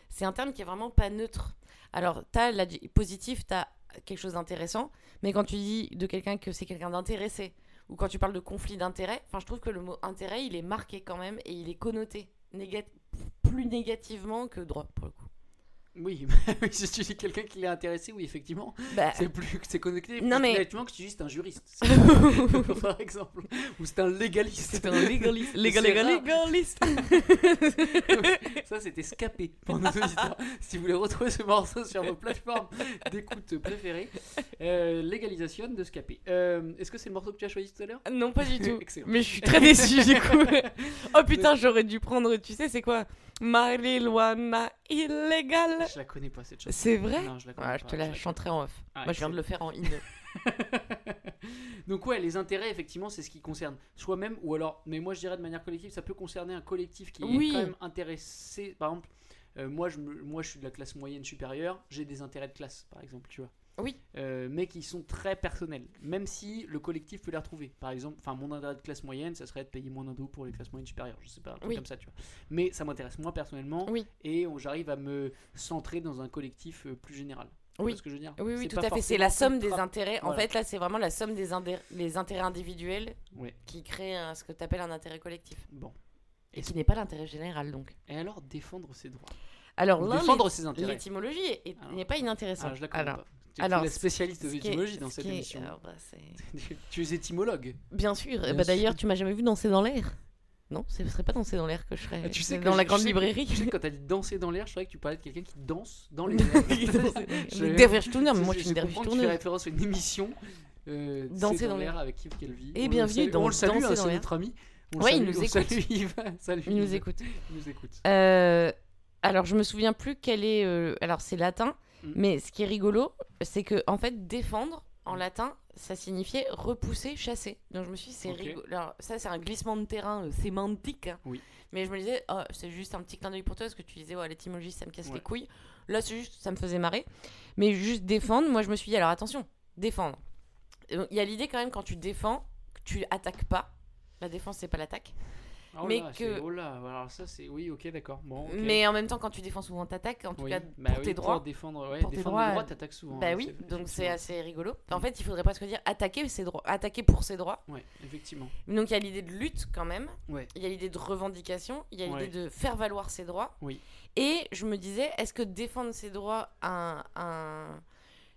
H: c'est un terme qui est vraiment pas neutre. Alors, t'as l'adj- positif, t'as quelque chose d'intéressant, mais quand tu dis de quelqu'un que c'est quelqu'un d'intéressé, ou quand tu parles de conflit d'intérêt, enfin, je trouve que le mot intérêt, il est marqué quand même et il est connoté néga- plus négativement que droit, pour le coup. (laughs)
G: Oui, si tu dis quelqu'un qui l'est intéressé, oui, effectivement,
H: Bah,
G: c'est plus c'est connecté.
H: Non, mais-
G: Effectivement, que tu dis c'est un juriste, (laughs) (laughs) par exemple, ou c'est un légaliste.
H: c'est un légaliste.
G: Légal,
H: légal,
G: légal,
H: légaliste.
G: Ça, c'était scapé pour nos auditeurs. si vous voulez retrouver ce morceau sur vos plateformes d'écoute préférées, euh, légalisation de scapé. Euh, Est-ce que c'est le morceau que tu as choisi tout à l'heure
H: Non, pas du tout.
G: Excellent.
H: Mais je suis très déçue du coup. oh putain, j'aurais dû prendre, tu sais, c'est quoi? Marijuana illégale.
G: Je la connais pas cette chanson.
H: C'est vrai
G: Non, je la connais
H: Ouais, je
G: pas,
H: te la
G: je
H: chanterai en off.
G: Ah,
H: Moi, je viens de le faire en in. (laughs)
G: Donc ouais, les intérêts, effectivement, c'est ce qui concerne soi-même, ou alors, mais moi je dirais de manière collective, ça peut concerner un collectif qui
H: Oui.
G: est quand même intéressé. Par exemple, euh, moi, je moi je suis de la classe moyenne supérieure, j'ai des intérêts de classe, par exemple, tu vois.
H: Oui.
G: Euh, mais qui sont très personnels, même si le collectif peut les retrouver. Par exemple, enfin mon intérêt de classe moyenne, ça serait de payer moins d'impôts pour les classes moyennes supérieures, je sais pas, un truc
H: Oui.
G: comme ça, tu vois. Mais ça m'intéresse moi personnellement,
H: Oui.
G: et j'arrive à me centrer dans un collectif euh, plus général.
H: Oui.
G: ce que je veux dire?
H: Oui, oui, tout à fait. C'est la somme des intérêts. En fait, là, c'est vraiment la somme des les intérêts individuels
G: Ouais.
H: qui créent un- ce que tu appelles un intérêt collectif.
G: Bon.
H: Et qui n'est pas l'intérêt général, donc.
G: Et alors défendre ses droits?
H: Alors,
G: défendre ses intérêts.
H: l'étymologie est-
G: Alors.
H: n'est pas inintéressante.
G: Ah, je la
H: alors,
G: pas. Tu
H: alors,
G: es spécialiste de l'étymologie dans
H: ce
G: cette
H: est-
G: émission.
H: alors, bah, (laughs)
G: Tu- es étymologue.
H: Bien sûr.
G: Bien
H: bah,
G: sûr.
H: D'ailleurs, tu m'as jamais vu danser dans l'air. Non, ce serait pas danser dans l'air que je serais.
G: Ah, tu sais
H: dans la grande
G: sais
H: librairie.
G: Tu sais quand t'as dit danser dans l'air, je savais que tu parlais de quelqu'un qui danse dans les (laughs) (laughs) Je-
H: Mais Dervish-Tourner, mais moi je suis une
G: comprends que Tu fais référence à une émission. Euh,
H: Danser dans
G: l'air avec Yves Calvi.
H: Eh
G: On
H: bien,
G: le salue-
H: dans
G: On le salue, hein, c'est
H: l'air.
G: notre ami.
H: Ouais, il nous écoute.
G: salue Yves. Salut,
H: Il nous écoute.
G: Il nous écoute.
H: Euh, alors, je me souviens plus quel est. euh, alors, c'est latin,
G: Mm.
H: mais ce qui est rigolo, c'est que en fait, défendre en latin, ça signifiait repousser, chasser. Donc, je me suis dit, c'est
G: Ok.
H: rigolo. Alors, ça, c'est un glissement de terrain euh, sémantique. hein.
G: Oui.
H: Mais je me disais, oh, c'est juste un petit clin d'œil pour toi, parce que tu disais, ouais, l'étymologie, ça me casse
G: Ouais.
H: les couilles. Là, c'est juste, ça me faisait marrer. Mais juste défendre, moi, je me suis dit, alors attention, défendre. Euh, Il y a l'idée quand même, quand tu défends, que tu attaques pas. La défense, c'est pas l'attaque.
G: Oh
H: Mais
G: là,
H: que-
G: Oh là, alors ça c'est. Oui, ok, d'accord. Bon.
H: Mais en même temps, quand tu défends souvent, t'attaques. En tout
G: Oui.
H: cas,
G: Bah
H: pour
G: oui,
H: tes droits.
G: Pour défendre, ouais,
H: Pour tes
G: défendre
H: droits,
G: les droits, t'attaques souvent.
H: Bah
G: hein,
H: oui, donc c'est assez rigolo. En fait, il faudrait presque dire attaquer ses droits, attaquer pour ses droits.
G: Ouais, effectivement.
H: Donc il y a l'idée de lutte quand même.
G: Ouais.
H: Il y a l'idée de revendication. Il y a l'idée de faire valoir ses droits.
G: Oui.
H: Et je me disais, est-ce que défendre ses droits un-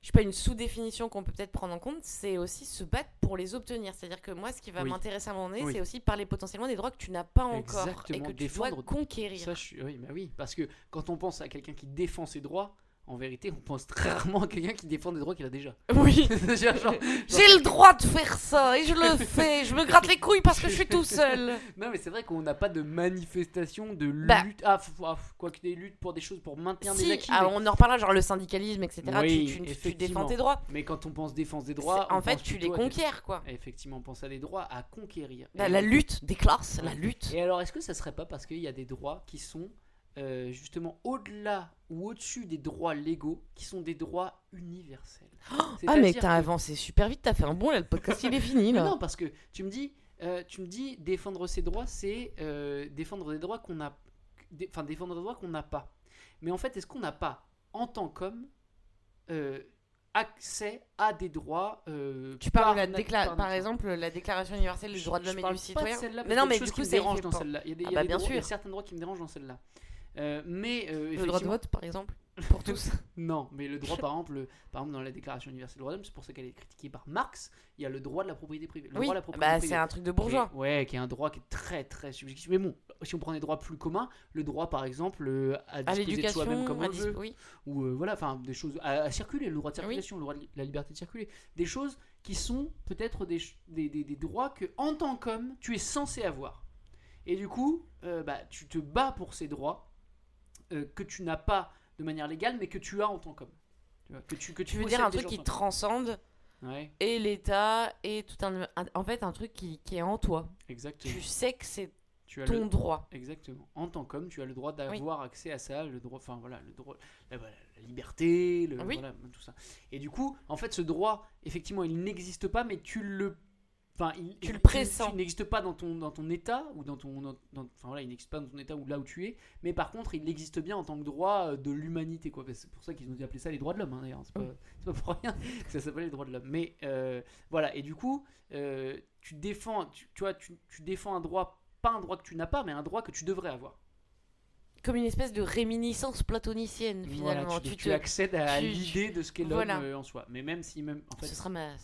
H: je sais pas, une sous-définition qu'on peut peut-être prendre en compte, c'est aussi se battre pour les obtenir. C'est-à-dire que moi, ce qui va
G: Oui.
H: m'intéresser à un moment donné,
G: Oui.
H: c'est aussi parler potentiellement des droits que tu n'as pas encore et que tu dois conquérir.
G: Ça, je oui, bah oui, parce que quand on pense à quelqu'un qui défend ses droits, en vérité, on pense très rarement à quelqu'un qui défend des droits qu'il a déjà.
H: Oui. (laughs)
G: C'est-à-dire, genre-
H: J'ai le droit de faire ça et je le (laughs) fais. Je me gratte les couilles parce que je suis tout seul.
G: Non, mais c'est vrai qu'on n'a pas de manifestation, de
H: Bah.
G: lutte. Ah, f- ah, f- quoi que des luttes pour des choses, pour maintenir des acquis.
H: ah,
G: mais...
H: on en reparlera, genre le syndicalisme, etc.
G: Oui,
H: tu, tu- défends tes droits.
G: mais quand on pense défense des droits,
H: en fait, tu les
G: des-
H: conquiers, quoi.
G: Effectivement, on pense à des droits à conquérir.
H: La,
G: Et-
H: la lutte des classes, la lutte.
G: Et alors, est-ce que ça serait pas parce qu'il y a des droits qui sont euh, justement au-delà ou au-dessus des droits légaux qui sont des droits universels. (gasps)
H: Ah, mais t'as
G: que-
H: avancé super vite, t'as fait un bon là, le podcast il est (laughs) fini
G: Mais
H: là.
G: non, parce que tu me dis, euh, tu me dis défendre ses droits, c'est euh, défendre des droits qu'on a, enfin défendre des droits qu'on n'a pas. Mais en fait, est-ce qu'on n'a pas, en tant qu'homme, accès à des droits euh,
H: Tu parles
G: par
H: de la
G: nat-
H: décla-
G: par
H: par exemple la Déclaration universelle des droits de l'homme et du citoyen. Mais non, mais du coup fait
G: dans celle-là. Il y a, des,
H: Ah
G: il y a des
H: bien
G: droits- il y a
H: sûr.
G: certains droits qui me dérangent dans celle-là. Euh, mais euh,
H: le droit de vote par exemple pour tous. (laughs)
G: Non, mais le droit, par exemple, le- par exemple, dans la Déclaration universelle des droits de l'homme, c'est pour ça qu'elle est critiquée par Marx. Il y a le droit de la propriété privée. Le
H: oui,
G: droit à la propriété
H: bah
G: privée.
H: c'est un truc de bourgeois.
G: ouais, qui est un droit qui est très très subjectif. Mais bon, si on prend des droits plus communs, le droit par exemple euh, à
H: À
G: disposer de
H: l'éducation,
G: soi-même comme
H: à
G: on
H: dis-
G: veut,
H: oui.
G: ou euh, voilà, enfin des choses à, à circuler, le droit de
H: Oui.
G: circulation, le droit de la liberté de circuler, des choses qui sont peut-être des, des, des- des droits que en tant qu'homme tu es censé avoir. Et du coup, euh, bah, tu te bats pour ces droits euh, que tu n'as pas de manière légale, mais que tu as en tant qu'homme. Que tu, que
H: Tu veux dire un truc qui transcende
G: Ouais,
H: et l'État et tout un, un- en fait un truc qui, qui est en toi.
G: exactement.
H: Tu sais que c'est
G: Tu as
H: ton
G: le-
H: droit.
G: Exactement. En tant qu'homme, tu as le droit d'avoir accès à ça, le droit, enfin voilà, le droit, la, liberté, le,
H: Oui.
G: voilà, tout ça. Et du coup, en fait, ce droit, effectivement, il n'existe pas, mais tu le, enfin, il,
H: Tu le pressens.
G: Il, n'existe pas dans ton dans ton état ou dans ton, dans- dans- enfin voilà, il n'existe pas dans ton état ou là où tu es, mais par contre, il existe bien en tant que droit euh, de l'humanité, quoi. C'est pour ça qu'ils ont appelé ça les droits de l'homme, hein, d'ailleurs. C'est pas, pas pour rien (laughs) que ça s'appelle les droits de l'homme. Mais euh, voilà. Et du coup, euh, tu défends, tu, tu vois, tu, tu défends un droit, pas un droit que tu n'as pas, mais un droit que tu devrais avoir.
H: Comme une espèce de réminiscence platonicienne finalement.
G: tu,
H: tu
G: tu
H: te-
G: accèdes à l'idée de ce qu'est l'homme
H: Voilà.
G: en soi. Mais même si même en fait,
H: Ce sera ma,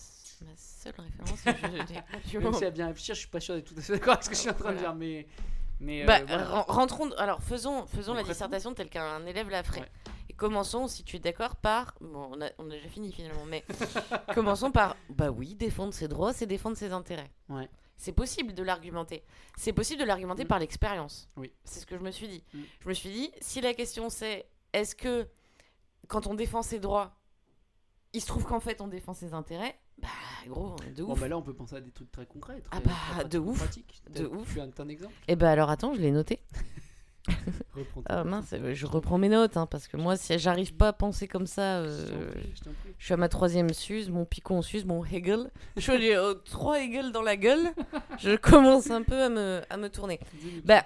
H: ma seule référence. je- (laughs)
G: si à bien réfléchir, je suis pas sûr d'être tout à fait d'accord avec ce que je suis en train de dire. Mais mais euh,
H: Bah,
G: voilà.
H: rentrons. Alors, faisons, faisons la dissertation telle qu'un élève la ferait.
G: Ouais.
H: Et commençons, si tu es d'accord, par. Bon, on a, on a déjà fini finalement, mais (laughs) commençons par. Bah oui, défendre ses droits, c'est défendre ses intérêts.
G: Ouais.
H: C'est possible de l'argumenter. C'est possible de l'argumenter
G: Mm.
H: par l'expérience.
G: Oui.
H: C'est ce que je me suis dit.
G: Mm.
H: Je me suis dit, si la question c'est est-ce que quand on défend ses droits, il se trouve qu'en fait on défend ses intérêts, bah gros, de
G: Bon
H: ouf.
G: bah là, on peut penser à des trucs très concrets. Très,
H: Ah bah,
G: très
H: de ouf.
G: pratiques.
H: De ouf.
G: Tu as un exemple
H: Et bah alors attends, je l'ai noté. (laughs) Ah mince, euh, je reprends mes notes, hein, parce que moi, si j'arrive pas à penser comme ça, euh,
G: je t'en prie.
H: je suis à ma troisième Suze, mon picon Suze, mon Hegel. Je suis euh, trois Hegel dans la gueule. Je (laughs) commence un peu à me, à me tourner. Bah,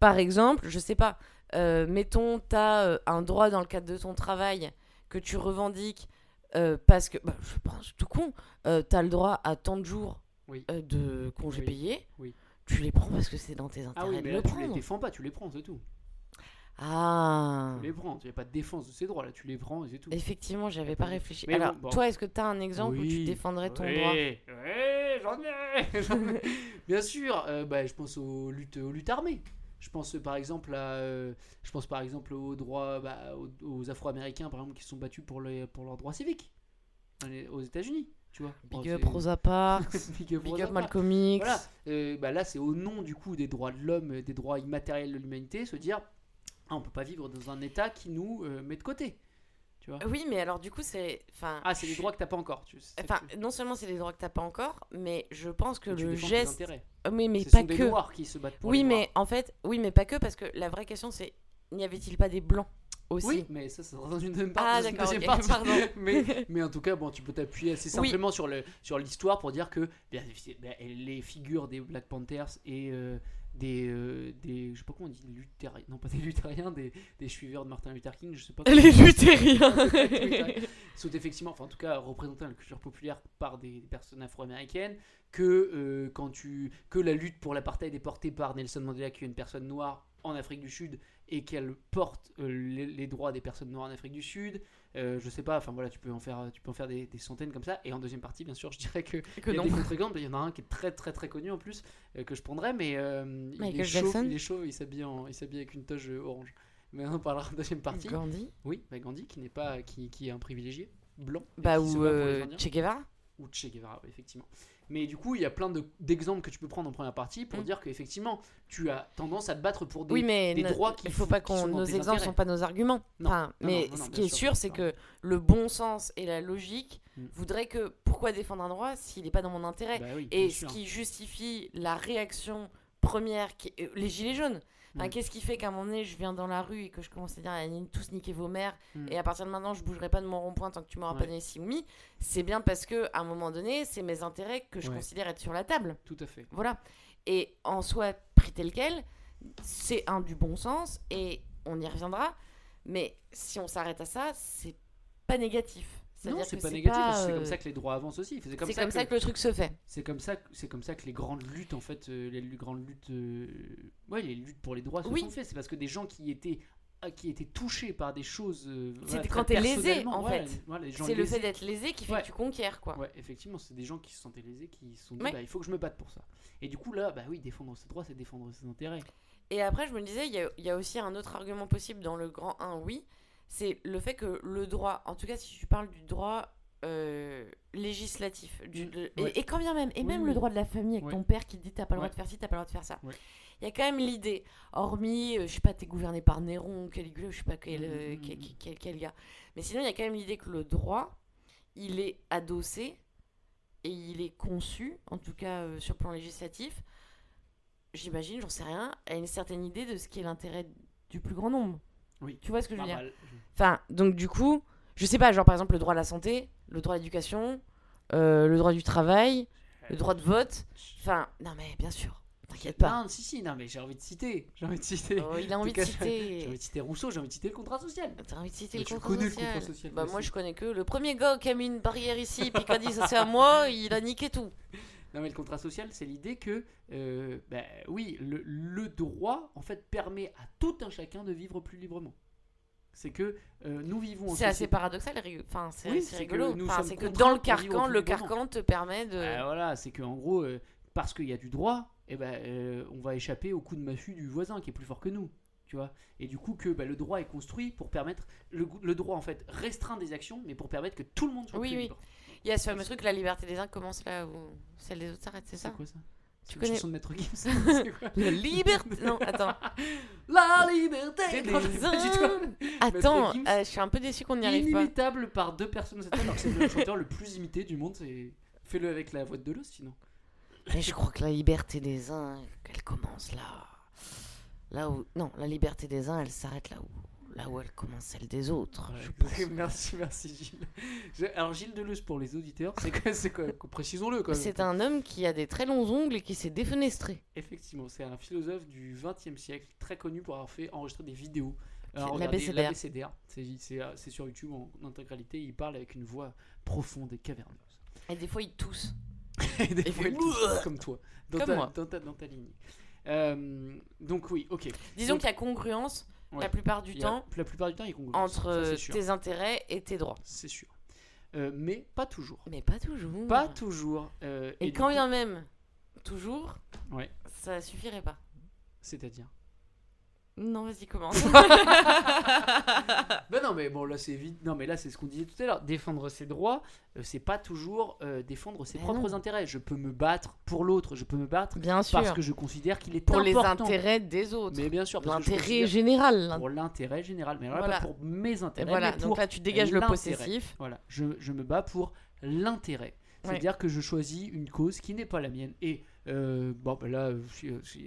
H: par exemple, je sais pas, euh, mettons, tu as un droit dans le cadre de ton travail que tu revendiques euh, parce que, bah, je pense, tout con, tu as le droit à tant de jours
G: Oui.
H: euh, de congés
G: Oui,
H: payés.
G: oui.
H: Tu les prends parce que c'est dans tes intérêts
G: Ah oui,
H: de
G: mais
H: le
G: là, tu les
H: prendre.
G: défends pas, tu les prends, c'est tout.
H: Ah.
G: Tu les prends. Il n'y a pas de défense de ces droits là, tu les prends et c'est tout.
H: Effectivement, j'avais pas réfléchi.
G: Mais
H: Alors,
G: bon, bon.
H: toi, est-ce que tu as un exemple où tu défendrais ton
G: Oui,
H: droit?
G: Oui, j'en ai. (laughs) Bien sûr, euh, bah, je pense aux luttes, aux luttes armées. Je pense par exemple à, euh, je pense par exemple aux droits, bah, aux, aux Afro-Américains par exemple qui se sont battus pour les, pour leurs droits civiques aux États-Unis, tu vois.
H: Big up Rosa Parks, (laughs)
G: Big up
H: Big
G: Rosa
H: up
G: Parks.
H: Malcolm X.
G: Voilà, euh, bah là c'est au nom du coup des droits de l'homme, des droits immatériels de l'humanité, se dire ah, on peut pas vivre dans un État qui nous euh, met de côté. Tu vois
H: Oui, mais alors du coup, c'est. Enfin,
G: Ah, c'est des
H: je-
G: droits que t'as pas encore. Tu,
H: Enfin, non seulement c'est des droits que t'as pas encore, mais je pense que
G: tu
H: le geste. Euh, Oui, mais
G: Ce
H: pas
G: sont des
H: que.
G: noirs qui se battent pour
H: Oui,
G: les
H: mais
G: noirs.
H: en fait, oui, mais pas que, parce que la vraie question c'est n'y avait-il pas des blancs aussi?
G: Oui, mais ça, c'est dans une deuxième
H: Ah,
G: partie. une
H: d'accord, pardon. (laughs)
G: mais, (laughs) mais en tout cas, bon, tu peux t'appuyer assez
H: Oui.
G: simplement sur l'histoire pour dire que bien, les figures des Black Panthers et euh, des, euh, des je sais pas comment on dit luthériens non pas des luthériens des, des suiveurs de Martin Luther King je sais pas
H: Les (laughs) luthériens
G: sont effectivement, enfin en tout cas représentés dans la culture populaire par des, des personnes afro-américaines, que euh, quand tu que la lutte pour l'apartheid est portée par Nelson Mandela, qui est une personne noire en Afrique du Sud, et qu'elle porte euh, les, les droits des personnes noires en Afrique du Sud. Euh, je sais pas, enfin voilà, tu peux en faire, tu peux en faire des, des centaines comme ça. Et en deuxième partie, bien sûr, je dirais que
H: Que
G: y a
H: non.
G: des contre-exemples. Il y en a un qui est très très très connu en plus euh, que je prendrais, mais euh, il est chaud, il est chaud, il s'habille en- il s'habille avec une toge orange. Mais on parlera en deuxième partie.
H: Gandhi
G: Oui, bah Gandhi qui n'est pas, qui, qui est un privilégié blanc.
H: Bah, ou euh. Che Guevara
G: ou Che Guevara, oui, effectivement. Mais du coup, il y a plein de- d'exemples que tu peux prendre en première partie pour
H: Mm.
G: dire qu'effectivement, tu as tendance à te battre pour des,
H: Oui, mais
G: des
H: no-
G: droits qui
H: il faut pas qu'on.
G: dans
H: Nos exemples
G: intérêts.
H: sont pas nos arguments.
G: Non,
H: Enfin,
G: non,
H: mais
G: non,
H: ce qui est
G: sûr,
H: c'est que le bon sens et la logique
G: Mm.
H: voudraient que pourquoi défendre un droit s'il n'est pas dans mon intérêt?
G: Bah oui,
H: Et ce
G: sûr.
H: qui justifie la réaction première, qui est- euh, les gilets jaunes. Enfin,
G: Mm.
H: Qu'est-ce qui fait qu'à un moment donné, je viens dans la rue et que je commence à dire tous niquer vos mères
G: Mm.
H: et à partir de maintenant, je bougerai pas de mon rond-point tant que tu m'auras pas donné mi C'est bien parce que à un moment donné, c'est mes intérêts que je considère être sur la table.
G: Tout à fait.
H: Voilà. Et en soi, pris tel quel, c'est un du bon sens et on y reviendra. Mais si on s'arrête à ça, c'est pas négatif.
G: Non, c'est pas négatif. C'est
H: euh,
G: comme ça que les droits avancent aussi. C'est comme, ça,
H: comme
G: que,
H: ça que le truc se fait.
G: c'est comme ça, que- c'est comme ça que les grandes luttes en fait, euh, les grandes luttes, euh, ouais, les luttes pour les droits se
H: Oui.
G: sont faites. C'est parce que des gens qui étaient ah, qui étaient touchés par des choses. euh, voilà,
H: C'était
G: très
H: quand t'es lésé, en
G: voilà,
H: fait.
G: voilà,
H: C'est le fait d'être lésé qui fait
G: Ouais.
H: que tu conquiers, quoi.
G: Ouais, effectivement, c'est des gens qui se sentaient lésés, qui se sont dit, bah, il faut que je me batte pour ça. Et du coup, là, bah oui, défendre ses droits, c'est défendre ses intérêts.
H: Et après, je me disais, il y y a aussi un autre argument possible dans le grand 1, oui, c'est le fait que le droit, en tout cas si tu parles du droit euh, législatif, du-
G: Mm,
H: de-
G: ouais.
H: et, et quand bien même, et
G: Oui,
H: même
G: oui.
H: le droit de la famille avec
G: Ouais.
H: ton père qui te dit t'as pas le droit
G: Ouais.
H: de faire ci, t'as pas le droit de faire ça. Il y a quand même l'idée, hormis, euh, je sais pas, t'es gouverné par Néron, Caligula, je sais pas quel, euh,
G: mm,
H: quel,
G: mm.
H: quel- quel gars. Mais sinon, il y a quand même l'idée que le droit, il est adossé et il est conçu, en tout cas euh, sur le plan législatif, j'imagine, j'en sais rien, à une certaine idée de ce qui est l'intérêt du plus grand nombre.
G: Oui.
H: Tu vois ce que je veux dire Enfin, donc du coup, je sais pas, genre par exemple le droit à la santé, le droit à l'éducation, euh, le droit du travail, le droit de vote. Enfin, non mais bien sûr, t'inquiète pas.
G: Non, si, si, non, mais j'ai envie de citer. J'ai envie de citer.
H: Oh, il a
G: En
H: envie de
G: cas, (laughs) J'ai envie
H: citer.
G: de citer Rousseau, j'ai envie de citer le contrat social.
H: T'as envie de citer le contrat
G: le
H: social.
G: contrat social,
H: Bah moi je connais que le premier gars qui a mis une barrière ici puis qui a dit ça c'est à moi, il a niqué tout. (laughs)
G: Non, mais le contrat social, c'est l'idée que, euh, bah, oui, le, le droit, en fait, permet à tout un chacun de vivre plus librement. C'est que euh, nous vivons en
H: C'est assez paradoxal, enfin c'est
G: Oui, que
H: rigolo. Enfin, c'est que dans le carcan, le carcan te permet de.
G: Ah, voilà, c'est qu'en gros, euh, parce qu'il y a du droit, eh ben, on va échapper au coup de massue du voisin qui est plus fort que nous. Tu vois et du coup que bah, le droit est construit pour permettre le, le droit en fait restreint des actions mais pour permettre que tout le monde soit
H: Oui,
G: plus
H: oui.
G: libre.
H: Il y a ce fameux truc, la liberté des uns commence là où celle des autres s'arrête, c'est ça
G: C'est quoi ça
H: Tu
G: une
H: connais-
G: chanson de Maître Gims (laughs) quoi
H: La liberté. Non, attends. (laughs)
G: La liberté
H: Des hommes. Attends, euh, je suis un peu déçu qu'on n'y arrive pas.
G: Inimitable par deux personnes cette alors que c'est le (laughs) chanteur le plus imité du monde. C'est fais-le avec la voix de Delos sinon.
H: Mais je crois que la liberté des uns, elle commence là. Là où. Non, la liberté des uns, elle s'arrête là où. Là où elle commence celle des autres. je pense. (laughs)
G: merci, merci Gilles. Alors Gilles Deleuze pour les auditeurs, c'est quoi, c'est quoi Précisons-le quand même.
H: C'est un homme qui a des très longs ongles et qui s'est défenestré.
G: Effectivement, c'est un philosophe du XXe siècle, très connu pour avoir fait enregistrer des vidéos. Alors,
H: l'abécédaire.
G: C'est sur YouTube en, en intégralité. Il parle avec une voix profonde et caverneuse.
H: Et des fois, il tousse. (laughs)
G: Et des fois, il tousse, comme toi, dans,
H: Comme
G: ta,
H: moi.
G: Dans, ta, dans ta ligne. Euh, donc oui, ok.
H: Disons qu'il y a congruence
G: ouais.
H: la plupart du
G: Il y a-
H: temps
G: la plupart du temps, il y a congruence.
H: entre
G: Ça,
H: tes intérêts et tes droits.
G: C'est sûr. Euh, mais pas toujours.
H: Mais pas toujours.
G: Pas toujours. euh,
H: Et, quand
G: coup-
H: bien même, toujours,
G: Ouais.
H: ça suffirait pas.
G: C'est-à-dire?
H: Non, vas-y, commence. (laughs) (laughs)
G: Ben non, mais bon, là c'est vite. Non, mais là c'est ce qu'on disait tout à l'heure. Défendre ses droits, euh, c'est pas toujours euh, défendre ses
H: Mais
G: propres
H: non.
G: intérêts. Je peux me battre pour l'autre, je peux me battre
H: Bien sûr.
G: parce que je considère qu'il est
H: Pour les intérêts des autres.
G: Mais bien sûr,
H: L'intérêt général.
G: Pour l'intérêt général, mais alors là,
H: Voilà.
G: pas pour mes
H: Et
G: intérêts.
H: voilà,
G: mais
H: donc là tu dégages le possessif.
G: Voilà, je, je me bats pour l'intérêt.
H: Ouais.
G: C'est-à-dire que je choisis une cause qui n'est pas la mienne. Et euh, bon, bah là,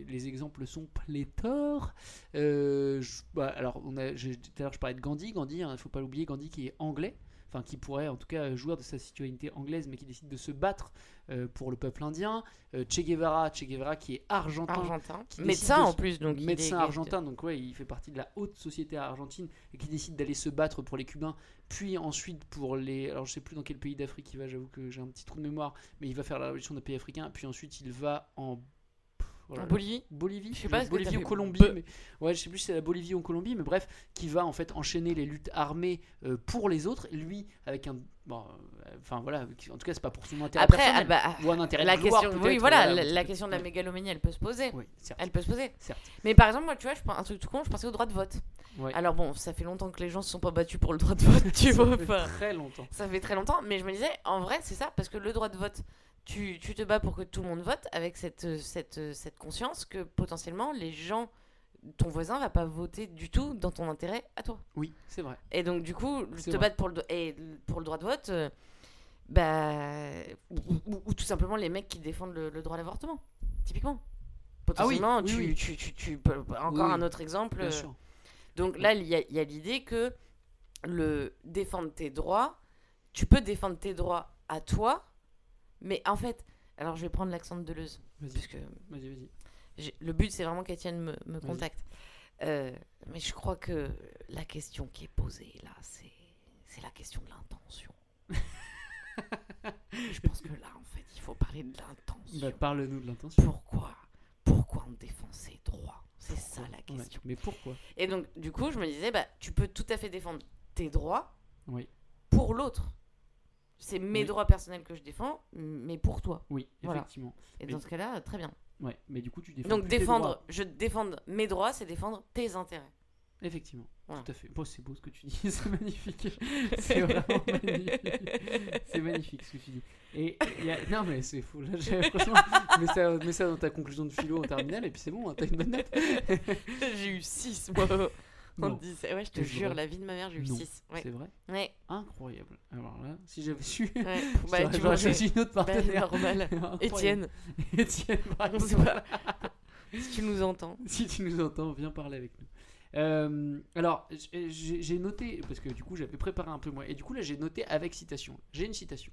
G: les exemples sont pléthores. Euh, je- bah, alors, j'ai- tout à l'heure, je parlais de Gandhi. Gandhi, il ne faut pas l'oublier, Gandhi qui est anglais. Enfin, qui pourrait en tout cas jouir de sa citoyenneté anglaise, mais qui décide de se battre euh, pour le peuple indien. Euh, che Guevara, Che Guevara qui est argentin,
H: Argentin.
G: qui décide
H: Médecin
G: de-
H: en plus, donc il
G: médecin
H: est-
G: argentin, donc ouais, il fait partie de la haute société argentine et qui décide d'aller se battre pour les Cubains, puis ensuite pour les. Alors je sais plus dans quel pays d'Afrique il va, j'avoue que j'ai un petit trou de mémoire, mais il va faire la révolution d'un pays africain, puis ensuite il va en.
H: En Bolivie
G: Bolivie,
H: Je sais pas ce que
G: Bolivie ou. Colombie, mais ouais, je sais plus si c'est la Bolivie ou Colombie, mais bref, qui va en fait enchaîner les luttes armées euh, pour les autres, lui avec un, bon, euh, enfin voilà, en tout cas c'est pas pour son intérêt
H: Après,
G: personnel,
H: ah bah,
G: ou un intérêt
H: la
G: de gloire,
H: question, oui, voilà, la, question de la mégalomanie, elle peut se poser.
G: Oui, certes.
H: Elle peut se poser.
G: Certes.
H: Mais par exemple, moi, tu vois, je prends un truc tout con, je pensais au droit de vote.
G: Ouais.
H: Alors bon, ça fait longtemps que les gens se sont pas battus pour le droit de vote, (laughs) tu
G: Ça
H: vois
G: fait
H: pas.
G: Très longtemps.
H: Ça fait très longtemps, mais je me disais, en vrai, c'est ça, parce que le droit de vote, tu, tu te bats pour que tout le monde vote avec cette, cette, cette conscience que potentiellement les gens, ton voisin va pas voter du tout dans ton intérêt à toi.
G: Oui, c'est vrai.
H: Et donc, du coup, te
G: vrai.
H: battre pour le, et pour le droit de vote, euh, bah, ou, ou- ou tout simplement les mecs qui défendent le, le droit à l'avortement, typiquement. Potentiellement,
G: oui,
H: tu,
G: oui.
H: Tu, tu, tu peux- encore un autre exemple.
G: Bien
H: euh,
G: sûr.
H: Donc là, il y a, il y a l'idée que le défendre tes droits, tu peux défendre tes droits à toi, mais en fait, alors je vais prendre l'accent de Deleuze,
G: Vas-y, vas-y,
H: le but c'est vraiment qu'Étienne me, contacte. Euh, mais je crois que la question qui est posée là, c'est c'est la question de l'intention. (laughs) je pense que là, en fait, il faut parler de l'intention.
G: Bah, Parle-nous de l'intention.
H: Pourquoi Pourquoi on défend ses droits? C'est ça la
G: Ouais,
H: question.
G: Mais pourquoi?
H: Et donc, du coup, je me disais, bah, tu peux tout à fait défendre tes droits
G: Oui.
H: pour l'autre. C'est mes
G: Oui.
H: droits personnels que je défends, mais pour toi.
G: Oui,
H: Voilà.
G: effectivement.
H: Et
G: Mais-
H: dans ce cas-là, très bien.
G: Ouais, mais du coup, tu défends
H: Donc, défendre,
G: droits.
H: je défendre mes droits, c'est défendre tes intérêts.
G: Effectivement,
H: Voilà.
G: tout à fait. Bon, c'est beau ce que tu dis, (laughs) c'est magnifique. (laughs) c'est vraiment magnifique. C'est magnifique ce que tu dis. Et il y a... Non, mais c'est fou. Là, j'ai- (laughs) franchement, mets ça, mets ça dans ta conclusion de philo en terminale et puis c'est bon, hein, t'as une bonne note.
H: j'ai eu 6 moi. En
G: Non.
H: 10. Ouais, je te jure,
G: vrai.
H: la vie de ma mère, j'ai eu
G: Non.
H: 6. Ouais.
G: C'est vrai
H: Ouais,
G: Incroyable. Alors là, si j'avais su,
H: ouais. (laughs) Bah, tu
G: j'aurais choisi une autre
H: bah,
G: partenaire.
H: normal. (laughs)
G: Incroyable.
H: Étienne, (laughs)
G: Étienne, par
H: on
G: exemple.
H: pas. si tu nous entends.
G: si tu nous entends, viens parler avec nous. Euh, alors, j'ai- j'ai noté, parce que du coup j'avais préparé un peu moi, et du coup là j'ai noté avec citation. J'ai une citation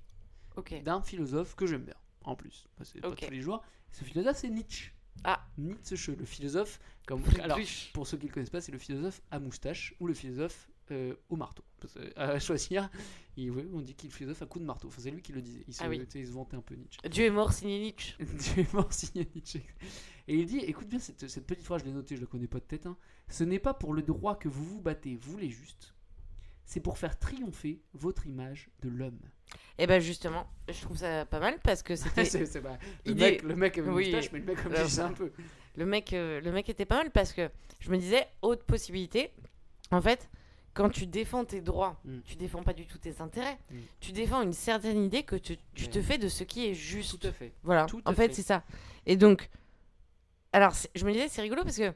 H: Ok.
G: d'un philosophe que j'aime bien, en plus. Que c'est pas tous les jours. Ce philosophe c'est Nietzsche.
H: Ah.
G: Nietzsche, le philosophe. Comme... Alors, pour ceux qui ne le connaissent pas, c'est le philosophe à moustache ou le philosophe euh, au marteau. Parce que, à choisir, il, on dit qu'il est le philosophe à coup de marteau. Enfin, c'est lui qui le disait. Il se,
H: Ah oui.
G: il se vantait un peu Nietzsche.
H: Dieu est mort, signé Nietzsche. (laughs)
G: Tu es mort signé Nietzsche. Et il dit, écoute bien cette, cette petite phrase, je l'ai notée, je la connais pas de tête. hein. Ce n'est pas pour le droit que vous vous battez, vous les justes. C'est pour faire triompher votre image de l'homme.
H: Et ben justement, je trouve ça pas mal parce que (laughs) c'était
G: C'est- pas- le,
H: idée.
G: mec, le mec avait une
H: Oui.
G: moustache, mais le mec comme ça, c'est un peu.
H: le mec, euh, le mec était pas mal parce que je me disais autre possibilité. En fait, quand tu défends tes droits,
G: Mm.
H: tu défends pas du tout tes intérêts.
G: Mm.
H: Tu défends une certaine idée que tu, te fais de ce qui est juste.
G: Tout à fait.
H: Voilà.
G: Tout
H: en fait,
G: fait.
H: c'est ça. Et donc, alors je me disais c'est rigolo parce que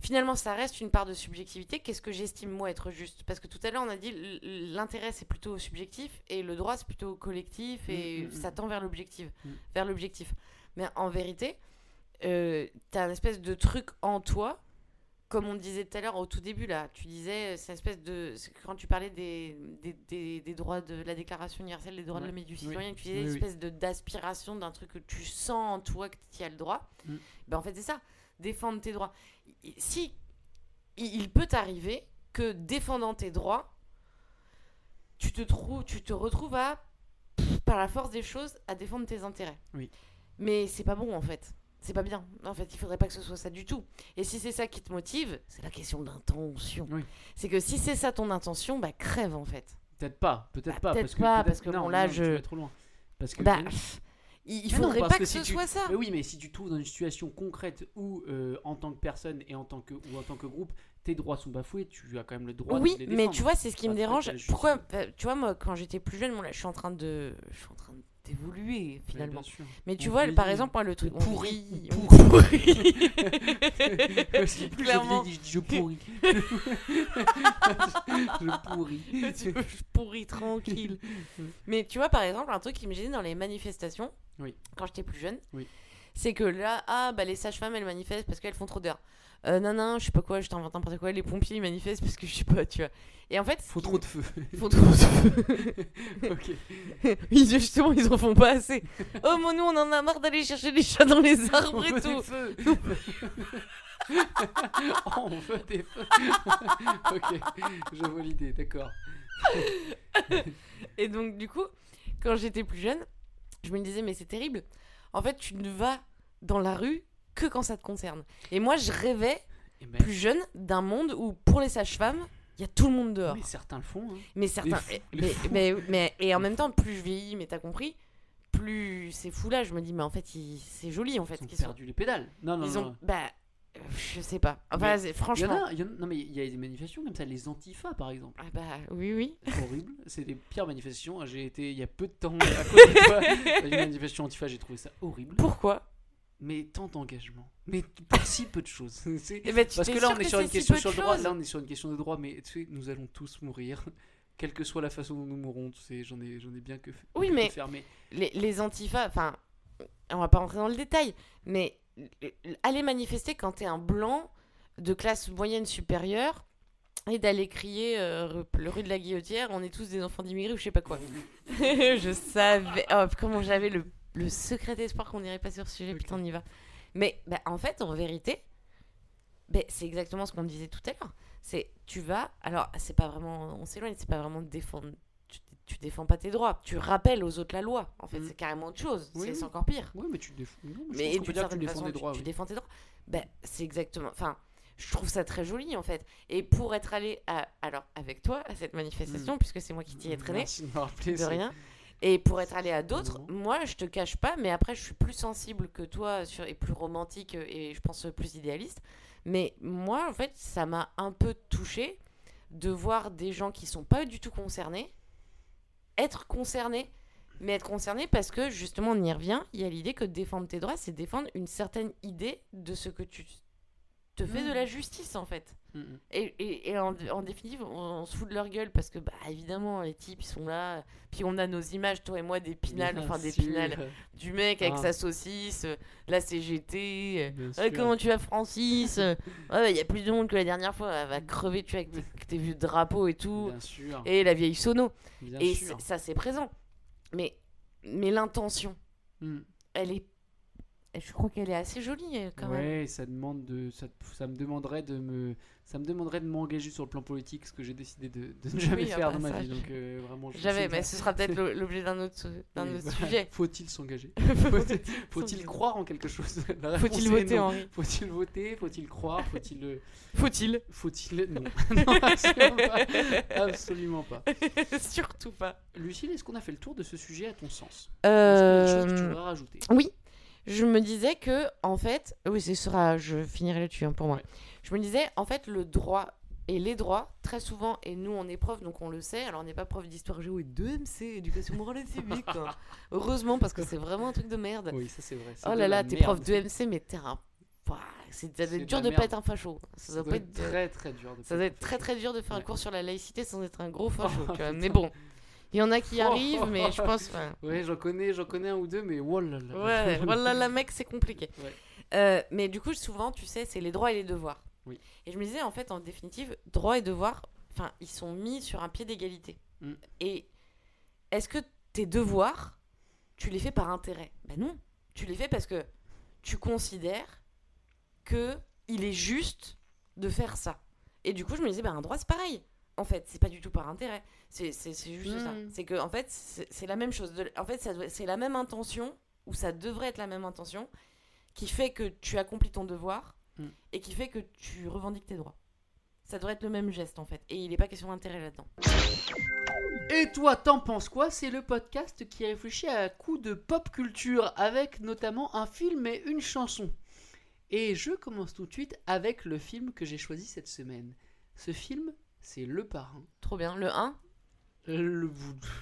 H: finalement ça reste une part de subjectivité. Qu'est-ce que j'estime moi être juste? Parce que tout à l'heure on a dit l'intérêt c'est plutôt subjectif et le droit c'est plutôt collectif et
G: Mm, mm, mm.
H: ça tend vers l'objectif, vers l'objectif. Mais en vérité, euh, t'as un espèce de truc en toi. Comme on disait tout à l'heure au tout début là, tu disais euh, c'est espèce de quand tu parlais des, des, des- des droits de la Déclaration universelle des droits de l'homme et du
G: Oui.
H: citoyen, tu disais
G: Oui,
H: une
G: oui.
H: espèce de d'aspiration d'un truc que tu sens en toi que tu as le droit. Ben en fait c'est ça, défendre tes droits. Si il peut t'arriver que défendant tes droits, tu te trouves, tu te retrouves à par la force des choses à défendre tes intérêts.
G: Oui.
H: Mais c'est pas bon en fait. C'est pas bien. En fait, il faudrait pas que ce soit ça du tout. Et si c'est ça qui te motive, c'est la question d'intention.
G: Oui.
H: C'est que si c'est ça ton intention, bah crève en fait.
G: Peut-être pas, peut-être
H: Bah,
G: pas.
H: peut-être
G: que,
H: pas, parce que
G: non,
H: bon, là,
G: non,
H: je-
G: trop loin. Parce que.
H: Bah, il, il
G: non,
H: faudrait pas que,
G: si
H: ce
G: tu-
H: soit ça.
G: Mais oui, mais si tu te trouves dans une situation concrète où, euh, en tant que personne et en tant que, ou en tant que groupe, tes droits sont bafoués, tu as quand même le droit
H: Oui,
G: de les
H: mais tu vois, c'est ce qui me dérange. Pourquoi euh, Tu vois, moi, quand j'étais plus jeune, bon, là, je suis en train de, je suis en train d'évoluer finalement. Mais tu
G: On
H: vois, par exemple, moi, le truc
G: On
H: On.
G: Parce (laughs) (laughs) que plus
H: Clairement.
G: je dis je pourris. (laughs) je pourris.
H: Je pourris tranquille. Mais tu vois, par exemple, un truc qui me gênait dans les manifestations,
G: Oui.
H: quand j'étais plus jeune,
G: Oui.
H: c'est que là, ah, bah, les sages-femmes, elles manifestent parce qu'elles font trop d'heures. Euh, non, non, je sais pas quoi, je t'invente n'importe quoi. Les pompiers, ils manifestent parce que je sais pas, tu vois. Et en fait,
G: Faut trop de feu.
H: Ils font trop de feu. (laughs)
G: ok. (laughs)
H: Ils, justement, ils en font pas assez. Oh, mon nous, on en a marre d'aller chercher les chats dans les (laughs)
G: On
H: arbres
G: veut
H: et
G: des
H: tout.
G: feux. oh, on veut des feux. ok, je vois l'idée, d'accord.
H: Et donc, du coup, quand j'étais plus jeune, je me disais, mais c'est terrible. En fait, tu ne vas dans la rue que quand ça te concerne. Et moi, je rêvais,
G: Eh ben,
H: plus jeune, d'un monde où, pour les sages-femmes, il y a tout le monde dehors.
G: mais certains le font. Hein.
H: Mais certains.
G: les
H: mais, mais, mais- et en même temps, plus je vieillis, mais t'as compris, plus c'est fou là. Je me dis, mais en fait, c'est joli en fait.
G: Ils ont perdu les pédales. Non, non,
H: Ils
G: non.
H: ont. Bah. Je sais pas. Enfin,
G: Mais
H: c'est-
G: Il y en
H: franchement.
G: a, il y en a- non mais il y a des manifestations comme ça, les antifas par exemple.
H: Ah bah oui, oui.
G: C'est horrible, c'est des pires manifestations. J'ai été il y a peu de temps à côté de toi (laughs) une manifestation antifa, j'ai trouvé ça horrible.
H: Pourquoi?
G: Mais tant d'engagement, mais pour si peu de choses. (laughs)
H: Tu
G: Parce que là on est sur une question sur le droit, là on est sur une question de droit, mais tu sais, nous allons tous mourir. (laughs) Quelle que soit la façon dont nous mourrons, tu sais, j'en ai, j'en ai bien que,
H: Oui, mais-.
G: Mais
H: les, les antifas, enfin, on va pas rentrer dans le détail, mais aller manifester quand t'es un blanc de classe moyenne supérieure et d'aller crier euh, le rue de la Guillotière, on est tous des enfants d'immigrés ou je sais pas quoi. (laughs) je savais. Oh, comment j'avais le, le secret d'espoir qu'on n'irait pas sur ce sujet, putain, on y va. Mais bah, en fait, en vérité, bah, c'est exactement ce qu'on disait tout à l'heure. C'est tu vas. Alors, c'est pas vraiment. On s'éloigne, c'est pas vraiment défendre. Tu, défends pas tes droits. Tu rappelles aux autres la loi. En fait,
G: Mm.
H: c'est carrément autre chose.
G: Oui,
H: c'est
G: oui.
H: encore pire.
G: Oui, mais tu non,
H: Mais
G: tu défends
H: tu-
G: droits.
H: tu,
G: oui.
H: défends tes droits. Ben, c'est exactement. Enfin, je trouve ça très joli en fait. Et pour être allé à, alors avec toi à cette manifestation, puisque c'est moi qui t'y ai traîné,
G: Mm. Merci de rappeler.
H: de rien. Et pour être allé à d'autres, moi je te cache pas, mais après je suis plus sensible que toi sur, et plus romantique euh, et je pense plus idéaliste. Mais moi en fait, ça m'a un peu touché de voir des gens qui sont pas du tout concernés être concernés. Mais être concernés parce que justement on y revient, il y a l'idée que défendre tes droits, c'est défendre une certaine idée de ce que tu te fais de
G: Mm.
H: la justice en fait.
G: Mm, mm.
H: Et, et, et en, en définitive, on, on se fout de leur gueule parce que, bah, évidemment, les types, ils sont là. Puis on a nos images, toi et moi, des pinales, enfin des pinales, du mec avec
G: Ah.
H: sa saucisse, euh, la CGT. euh, comment tu vas, Francis Euh, (laughs) Ouais, il y a plus de monde que la dernière fois. Elle va crever, tu avec tes, tes vieux drapeaux et tout.
G: Bien sûr.
H: Et la vieille sono.
G: bien
H: et
G: sûr.
H: ça, c'est présent. Mais, mais l'intention,
G: Mm.
H: elle est. Je crois qu'elle est assez jolie euh, quand même.
G: Ouais, ça demande de, ça, ça me demanderait de me, ça me demanderait de m'engager sur le plan politique, ce que j'ai décidé de, de ne jamais
H: Oui,
G: faire
H: bah
G: dans ma vie. Donc euh, vraiment. c'est-
H: mais ce sera peut-être (laughs) l'objet d'un autre, d'un
G: Oui,
H: autre sujet.
G: Faut-il s'engager (laughs) Faut-il croire en quelque chose (laughs)
H: Faut-il voter. Henri
G: Faut-il voter Faut-il croire Faut-il euh,
H: Faut-il
G: Faut-il Non. non absolument pas. Absolument pas.
H: Surtout pas.
G: Lucille, est-ce qu'on a fait le tour de ce sujet à ton sens? Est-ce qu'il y a des choses que tu
H: Euh,
G: voudrais rajouter?
H: Oui, je me disais que, en fait, oui, ce sera, je finirai là-dessus hein, pour moi.
G: Ouais.
H: Je me disais, en fait, le droit et les droits, très souvent, et nous on est prof, donc on le sait, alors on n'est pas prof d'histoire géo et de MC, éducation morale et civique. hein. (laughs) Heureusement, parce que c'est vraiment un truc de merde.
G: Oui, ça c'est vrai.
H: Oh là là, t'es prof de MC, mais t'es un. C'est-
G: de
H: dur de pas être un facho. Ça doit être.
G: très très dur. De
H: Ça doit être très très dur de faire un cours sur la laïcité sans être un gros (laughs) facho.
G: Oh.
H: Mais bon, il y en a qui (laughs)
G: Oh,
H: arrivent,
G: oh,
H: mais je
G: oh.
H: pense. enfin,
G: Ouais, j'en connais, j'en connais un ou deux, mais oh là là.
H: Ouais, voilà, la mec, c'est compliqué.
G: Ouais.
H: Euh, mais du coup, souvent, tu sais, c'est les droits et les devoirs.
G: Oui.
H: Et je me disais, en fait, en définitive, droits et devoirs, enfin, ils sont mis sur un pied d'égalité.
G: Mm.
H: Et est-ce que tes devoirs, tu les fais par intérêt? Ben non. Tu les fais parce que tu considères que il est juste de faire ça. Et du coup, je me disais, ben, un droit, c'est pareil. En fait, c'est pas du tout par intérêt. C'est juste ça.
G: Mm.
H: C'est que, en fait, c'est la même chose. De- en fait, c'est la même intention, ou ça devrait être la même intention, qui fait que tu accomplis ton devoir
G: Mm.
H: et qui fait que tu revendiques tes droits. Ça devrait être le même geste, en fait. Et il n'est pas question d'intérêt là-dedans.
G: Et toi, t'en penses quoi? C'est le podcast qui réfléchit à coup de pop culture, avec notamment un film et une chanson. Et je commence tout de suite avec le film que j'ai choisi cette semaine. Ce film, c'est Le Parrain.
H: Trop bien. Le 1
G: Euh, Le,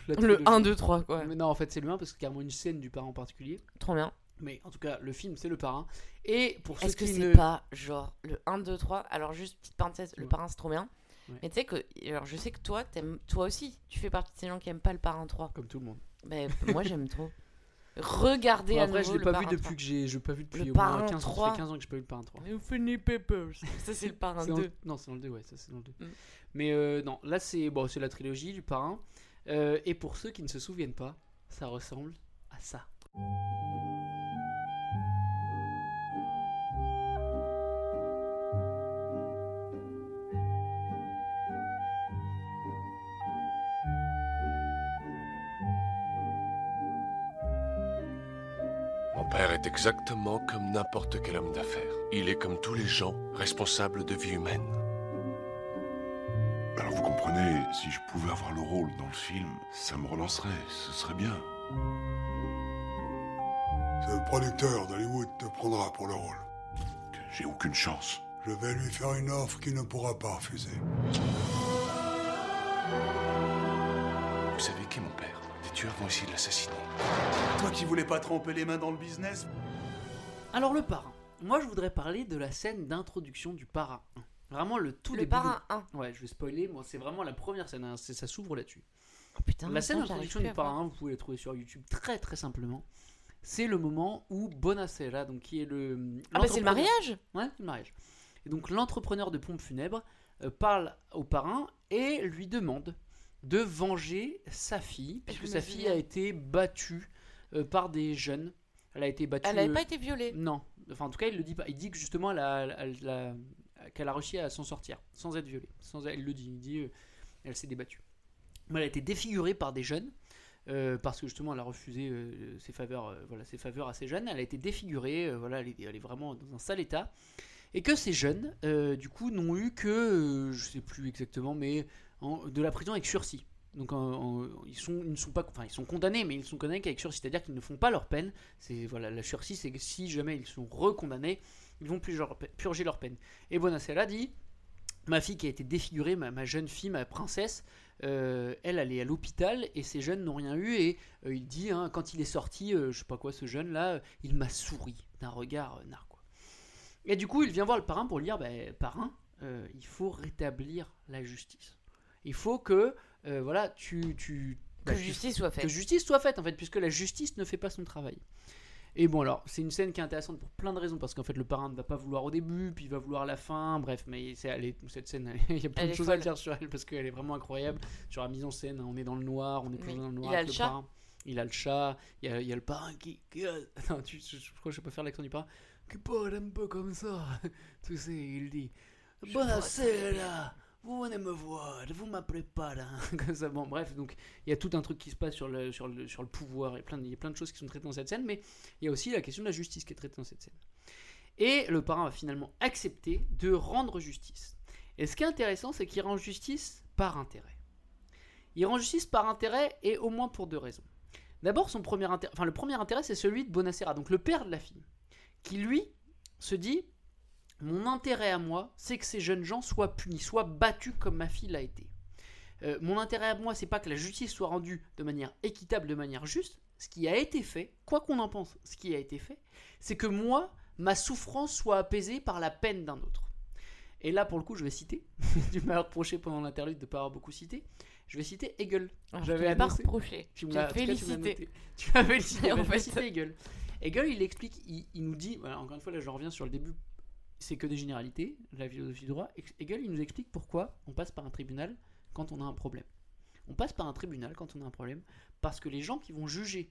G: la
H: Le
G: trilogie.
H: 1, 2, 3, quoi.
G: Mais non, en fait, c'est le 1 parce qu'il y a carrément une scène du parrain en particulier.
H: Trop bien.
G: Mais en tout cas, le film, c'est Le Parrain. Et pour ceux
H: Est-ce que
G: qui
H: c'est
G: ne...
H: pas genre le 1, 2, 3 Alors, juste petite parenthèse, le
G: Ouais.
H: parrain, c'est trop bien.
G: Ouais.
H: Mais tu sais que, alors je sais que toi, t'aimes, toi aussi, tu fais partie de ces gens qui aiment pas le parrain 3.
G: Comme tout le monde.
H: Ben, (laughs) moi, j'aime trop. Regardez
G: Bon,
H: à
G: après,
H: nouveau
G: je l'ai
H: le
G: pas vu depuis
H: 3.
G: que j'ai... Je l'ai pas vu depuis
H: Le
G: au moins
H: Parrain
G: 15 ans. Ça
H: 3.
G: fait 15 ans que j'ai pas vu le Parrain 3.
H: Funny Papers. Ça, c'est le parrain
G: C'est dans
H: 2.
G: le- Non, c'est dans le 2, ouais, ça c'est dans le 2.
H: Mm.
G: Mais euh, non, là c'est la trilogie du parrain. Euh, et pour ceux qui ne se souviennent pas, ça ressemble à ça.
I: Mon père est exactement comme n'importe quel homme d'affaires. Il est comme tous les gens, responsable de vie humaine.
J: Alors vous comprenez, si je pouvais avoir le rôle dans le film, ça me relancerait, ce serait bien.
K: Ce producteur d'Hollywood te prendra pour le rôle.
J: J'ai aucune chance.
K: Je vais lui faire une offre qu'il ne pourra pas refuser.
I: Vous savez qui est mon père? Des tueurs vont essayer de l'assassiner.
L: Toi qui voulais pas tremper les mains dans le business
G: Alors le parrain. Moi je voudrais parler de la scène d'introduction du parrain. Vraiment le tout
H: Le
G: début.
H: parrain 1.
G: Ouais, je vais spoiler. Moi c'est vraiment la première scène. hein, c'est- Ça s'ouvre là-dessus.
H: Oh putain,
G: la scène d'introduction du parrain, vous pouvez la trouver sur YouTube très très simplement. c'est le moment où Bonacera, donc qui est le.
H: Ah bah, c'est le mariage
G: Ouais, c'est le mariage. Et donc l'entrepreneur de pompes funèbres euh, parle au parrain et lui demande de venger sa fille, puisque sa fille a été battue euh, par des jeunes. Elle a été battue.
H: Elle n'avait
G: euh,
H: pas été violée.
G: Non. Enfin, en tout cas, il le dit pas. Il dit que justement, elle a- elle a- qu'elle a réussi à s'en sortir, sans être violée. Sans, elle le dit. Euh, elle s'est débattue. Mais elle a été défigurée par des jeunes. euh, parce que justement elle a refusé euh, ses faveurs, euh, voilà, ses faveurs à ces jeunes. Elle a été défigurée, voilà, elle est, vraiment dans un sale état. Et que ces jeunes, du coup, n'ont eu que, je sais plus exactement, mais de la prison avec sursis. Donc ils sont, ne sont pas, enfin ils sont condamnés, mais ils sont condamnés qu'avec sursis, c'est-à-dire qu'ils ne font pas leur peine. C'est voilà, la sursis, c'est que si jamais ils sont recondamnés, ils vont purger leur, peine. Et Bonacella dit, ma fille qui a été défigurée, ma, ma jeune fille, ma princesse, euh, elle, elle est à l'hôpital et ces jeunes n'ont rien eu. Et euh, il dit, hein, quand il est sorti, euh, je sais pas quoi, ce jeune là, euh, il m'a souri d'un regard narquois. Et du coup, il vient voir le parrain pour lui dire, bah, parrain, il faut rétablir la justice. Il faut que, voilà, tu, tu
H: Que
G: bah,
H: justice soit faite.
G: Que justice soit faite en fait, puisque la justice ne fait pas son travail. Et bon alors, c'est une scène qui est intéressante pour plein de raisons, parce qu'en fait le parrain ne va pas vouloir au début, puis il va vouloir à la fin, bref, mais c'est, elle est- cette scène, (laughs) il y a plein
H: Elle
G: de
H: est
G: choses à dire sur elle, parce qu'elle est vraiment incroyable, sur la mise en scène, hein, on est dans le noir, on est plongé
H: Oui.
G: dans le noir
H: Il a le
G: le parrain. Il a le chat, il y a, il y a le parrain qui... qui a- Attends, tu, je, je crois que je peux pas faire l'accent du parrain. Qui parle un peu comme ça, (laughs) tu sais, il dit... Buonasera, vous venez me voir, vous m'appelez pas là. (laughs) Bref, donc il y a tout un truc qui se passe sur le, sur le, sur le pouvoir, et il y a plein de choses qui sont traitées dans cette scène, mais il y a aussi la question de la justice qui est traitée dans cette scène. Et le parrain va finalement accepter de rendre justice. Et ce qui est intéressant, c'est qu'il rend justice par intérêt. Il rend justice par intérêt et au moins pour deux raisons. D'abord, son premier intérêt, enfin le premier intérêt, c'est celui de Bonacera, donc le père de la fille, qui lui se dit mon intérêt à moi, c'est que ces jeunes gens soient punis, soient battus comme ma fille l'a été. Euh, mon intérêt à moi, c'est pas que la justice soit rendue de manière équitable, de manière juste. Ce qui a été fait, quoi qu'on en pense, ce qui a été fait, c'est que moi, ma souffrance soit apaisée par la peine d'un autre. Et là, pour le coup, je vais citer. (laughs) tu m'as reproché pendant l'interlude de ne pas avoir beaucoup cité. Je vais citer Hegel.
H: Ah, l'ai pas reproché.
G: Tu l'as
H: félicité.
G: Tu m'as félicité. (laughs) (laughs)
H: En fait.
G: citer Hegel. Hegel, il explique, il, il nous dit, voilà, encore une fois, là, je reviens sur le début. C'est que des généralités, la philosophie du droit. Hegel, il nous explique pourquoi on passe par un tribunal quand on a un problème. On passe par un tribunal quand on a un problème parce que les gens qui vont juger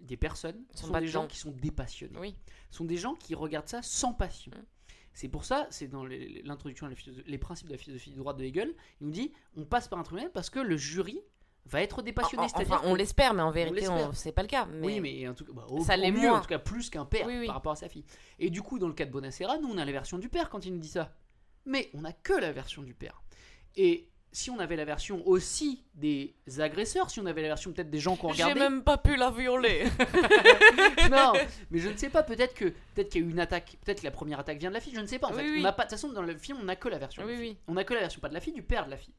G: des personnes
H: Sont
G: sont, des gens qui sont dépassionnés.
H: Oui.
G: Sont des gens qui regardent ça sans passion.
H: Mmh.
G: C'est pour ça, c'est dans les- l'introduction la philosophe- les principes de la philosophie du droit de Hegel, il nous dit on passe par un tribunal parce que le jury va être dépassionné.
H: En-
G: c'est-à-dire
H: enfin, on l'espère, mais en vérité, on- c'est pas le cas. Mais...
G: Oui, mais en tout cas, bah, au,
H: Ça l'est
G: mieux,
H: moins.
G: en tout cas plus qu'un père
H: Oui, oui.
G: par rapport à sa fille. Et du coup, dans le cas de Bonacera, nous on a la version du père quand il nous dit ça. Mais on n'a que la version du père. Et si on avait la version aussi des agresseurs, si on avait la version peut-être des gens qu'on
H: J'ai
G: regardait.
H: même pas pu la violer. (laughs)
G: non, mais je ne sais pas, peut-être que peut-être qu'il y a eu une attaque, peut-être que la première attaque vient de la fille, je ne sais pas. En
H: Oui,
G: fait,
H: oui.
G: on n'a pas de toute façon dans le film, on n'a que la version. de la
H: Oui,
G: fille.
H: oui.
G: On n'a que la version pas de la fille, du père de la fille.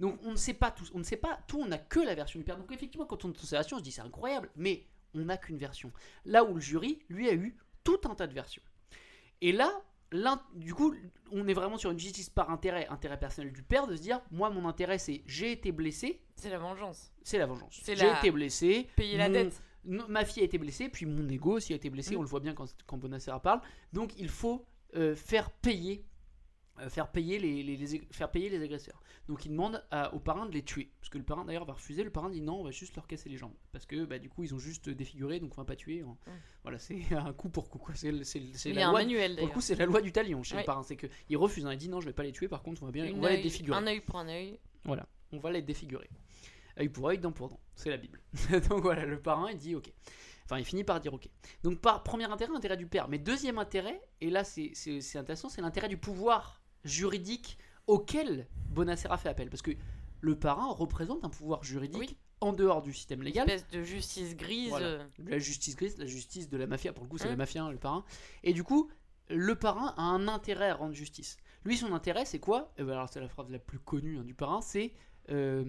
G: Donc on ne sait pas tout, on ne sait pas tout, on n'a que la version du père. Donc effectivement, quand on entend cette version, on se dit c'est incroyable, mais on n'a qu'une version. Là où le jury, lui, a eu tout un tas de versions. Et là, du coup, on est vraiment sur une justice par intérêt, intérêt personnel du père, de se dire, moi, mon intérêt, c'est j'ai été blessé,
H: C'est la vengeance.
G: c'est la vengeance.
H: C'est
G: J'ai
H: la-
G: été blessé.
H: Payer la
G: mon-
H: dette.
G: ma fille a été blessée, puis mon ego aussi a été blessé.
H: Mm.
G: On le voit bien quand, quand Bonacera parle. Donc il faut euh, faire payer, faire payer les, les- les- faire payer les agresseurs. Donc il demande à- au parrain de les tuer, parce que le parrain d'ailleurs va refuser. Le parrain dit non, on va juste leur casser les jambes, parce que bah, du coup ils ont juste défiguré, donc on va pas tuer. hein. Voilà, c'est (laughs) un coup pour coup. quoi. C'est le- c'est le- c'est
H: Il y
G: la
H: un
G: loi.
H: manuel,
G: pour le
H: d'ailleurs.
G: coup, c'est la loi du talion chez
H: Ouais.
G: le parrain. C'est que il refuse. hein. il dit non, je vais pas les tuer. Par contre, on va bien, on va les défigurer.
H: un œil pour un œil.
G: Voilà, on va les défigurer. Œil pour œil, dent pour dent. C'est la Bible. (laughs) Donc voilà, le parrain, il dit ok. Enfin, il finit par dire ok. Donc, par premier intérêt, intérêt du père. Mais deuxième intérêt, et là c'est intéressant, c'est l'intérêt du pouvoir juridique auquel Bonacera fait appel. Parce que le parrain représente un pouvoir juridique en dehors du système légal.
H: Espèce de justice grise.
G: Voilà.
H: euh,
G: La justice grise, la justice de la mafia, pour le coup, c'est
H: Hein
G: la mafia, hein, le parrain. Et du coup, le parrain a un intérêt à rendre justice. Lui, son intérêt, c'est quoi? Eh ben, Alors, c'est la phrase la plus connue hein, du parrain c'est. euh,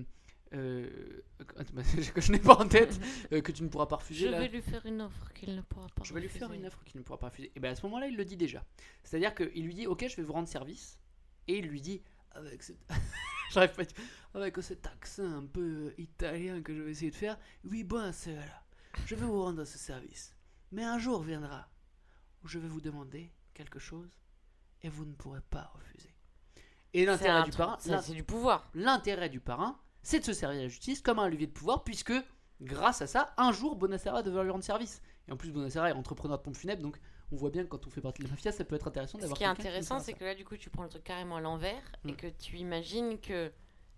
G: euh, (laughs) que je n'ai pas en tête, euh, que tu ne pourras pas refuser.
H: Je
G: là.
H: vais lui faire une offre qu'il ne pourra pas
G: Je vais lui faire
H: refuser.
G: une offre qu'il ne pourra pas refuser. Et bien à ce moment-là, il le dit déjà. C'est-à-dire qu'il lui dit Ok, je vais vous rendre service. Et il lui dit Avec cet. (laughs) J'arrive pas à dire- Avec cet accent un peu italien que je vais essayer de faire Oui, bon, c'est là. Je vais vous rendre ce service. Mais un jour viendra où je vais vous demander quelque chose et vous ne pourrez pas refuser. Et l'intérêt du parrain,
H: c'est du pouvoir.
G: L'intérêt du parrain, c'est de se servir de la justice comme un levier de pouvoir, puisque grâce à ça, un jour, Bonassera devrait lui rendre service. Et en plus, Bonassera est entrepreneur de pompe funèbre, donc on voit bien que quand on fait partie de la mafia, ça peut être intéressant
H: Ce
G: d'avoir.
H: qui est intéressant, c'est que là, du coup, tu prends le truc carrément à l'envers et
G: Mm.
H: que tu imagines que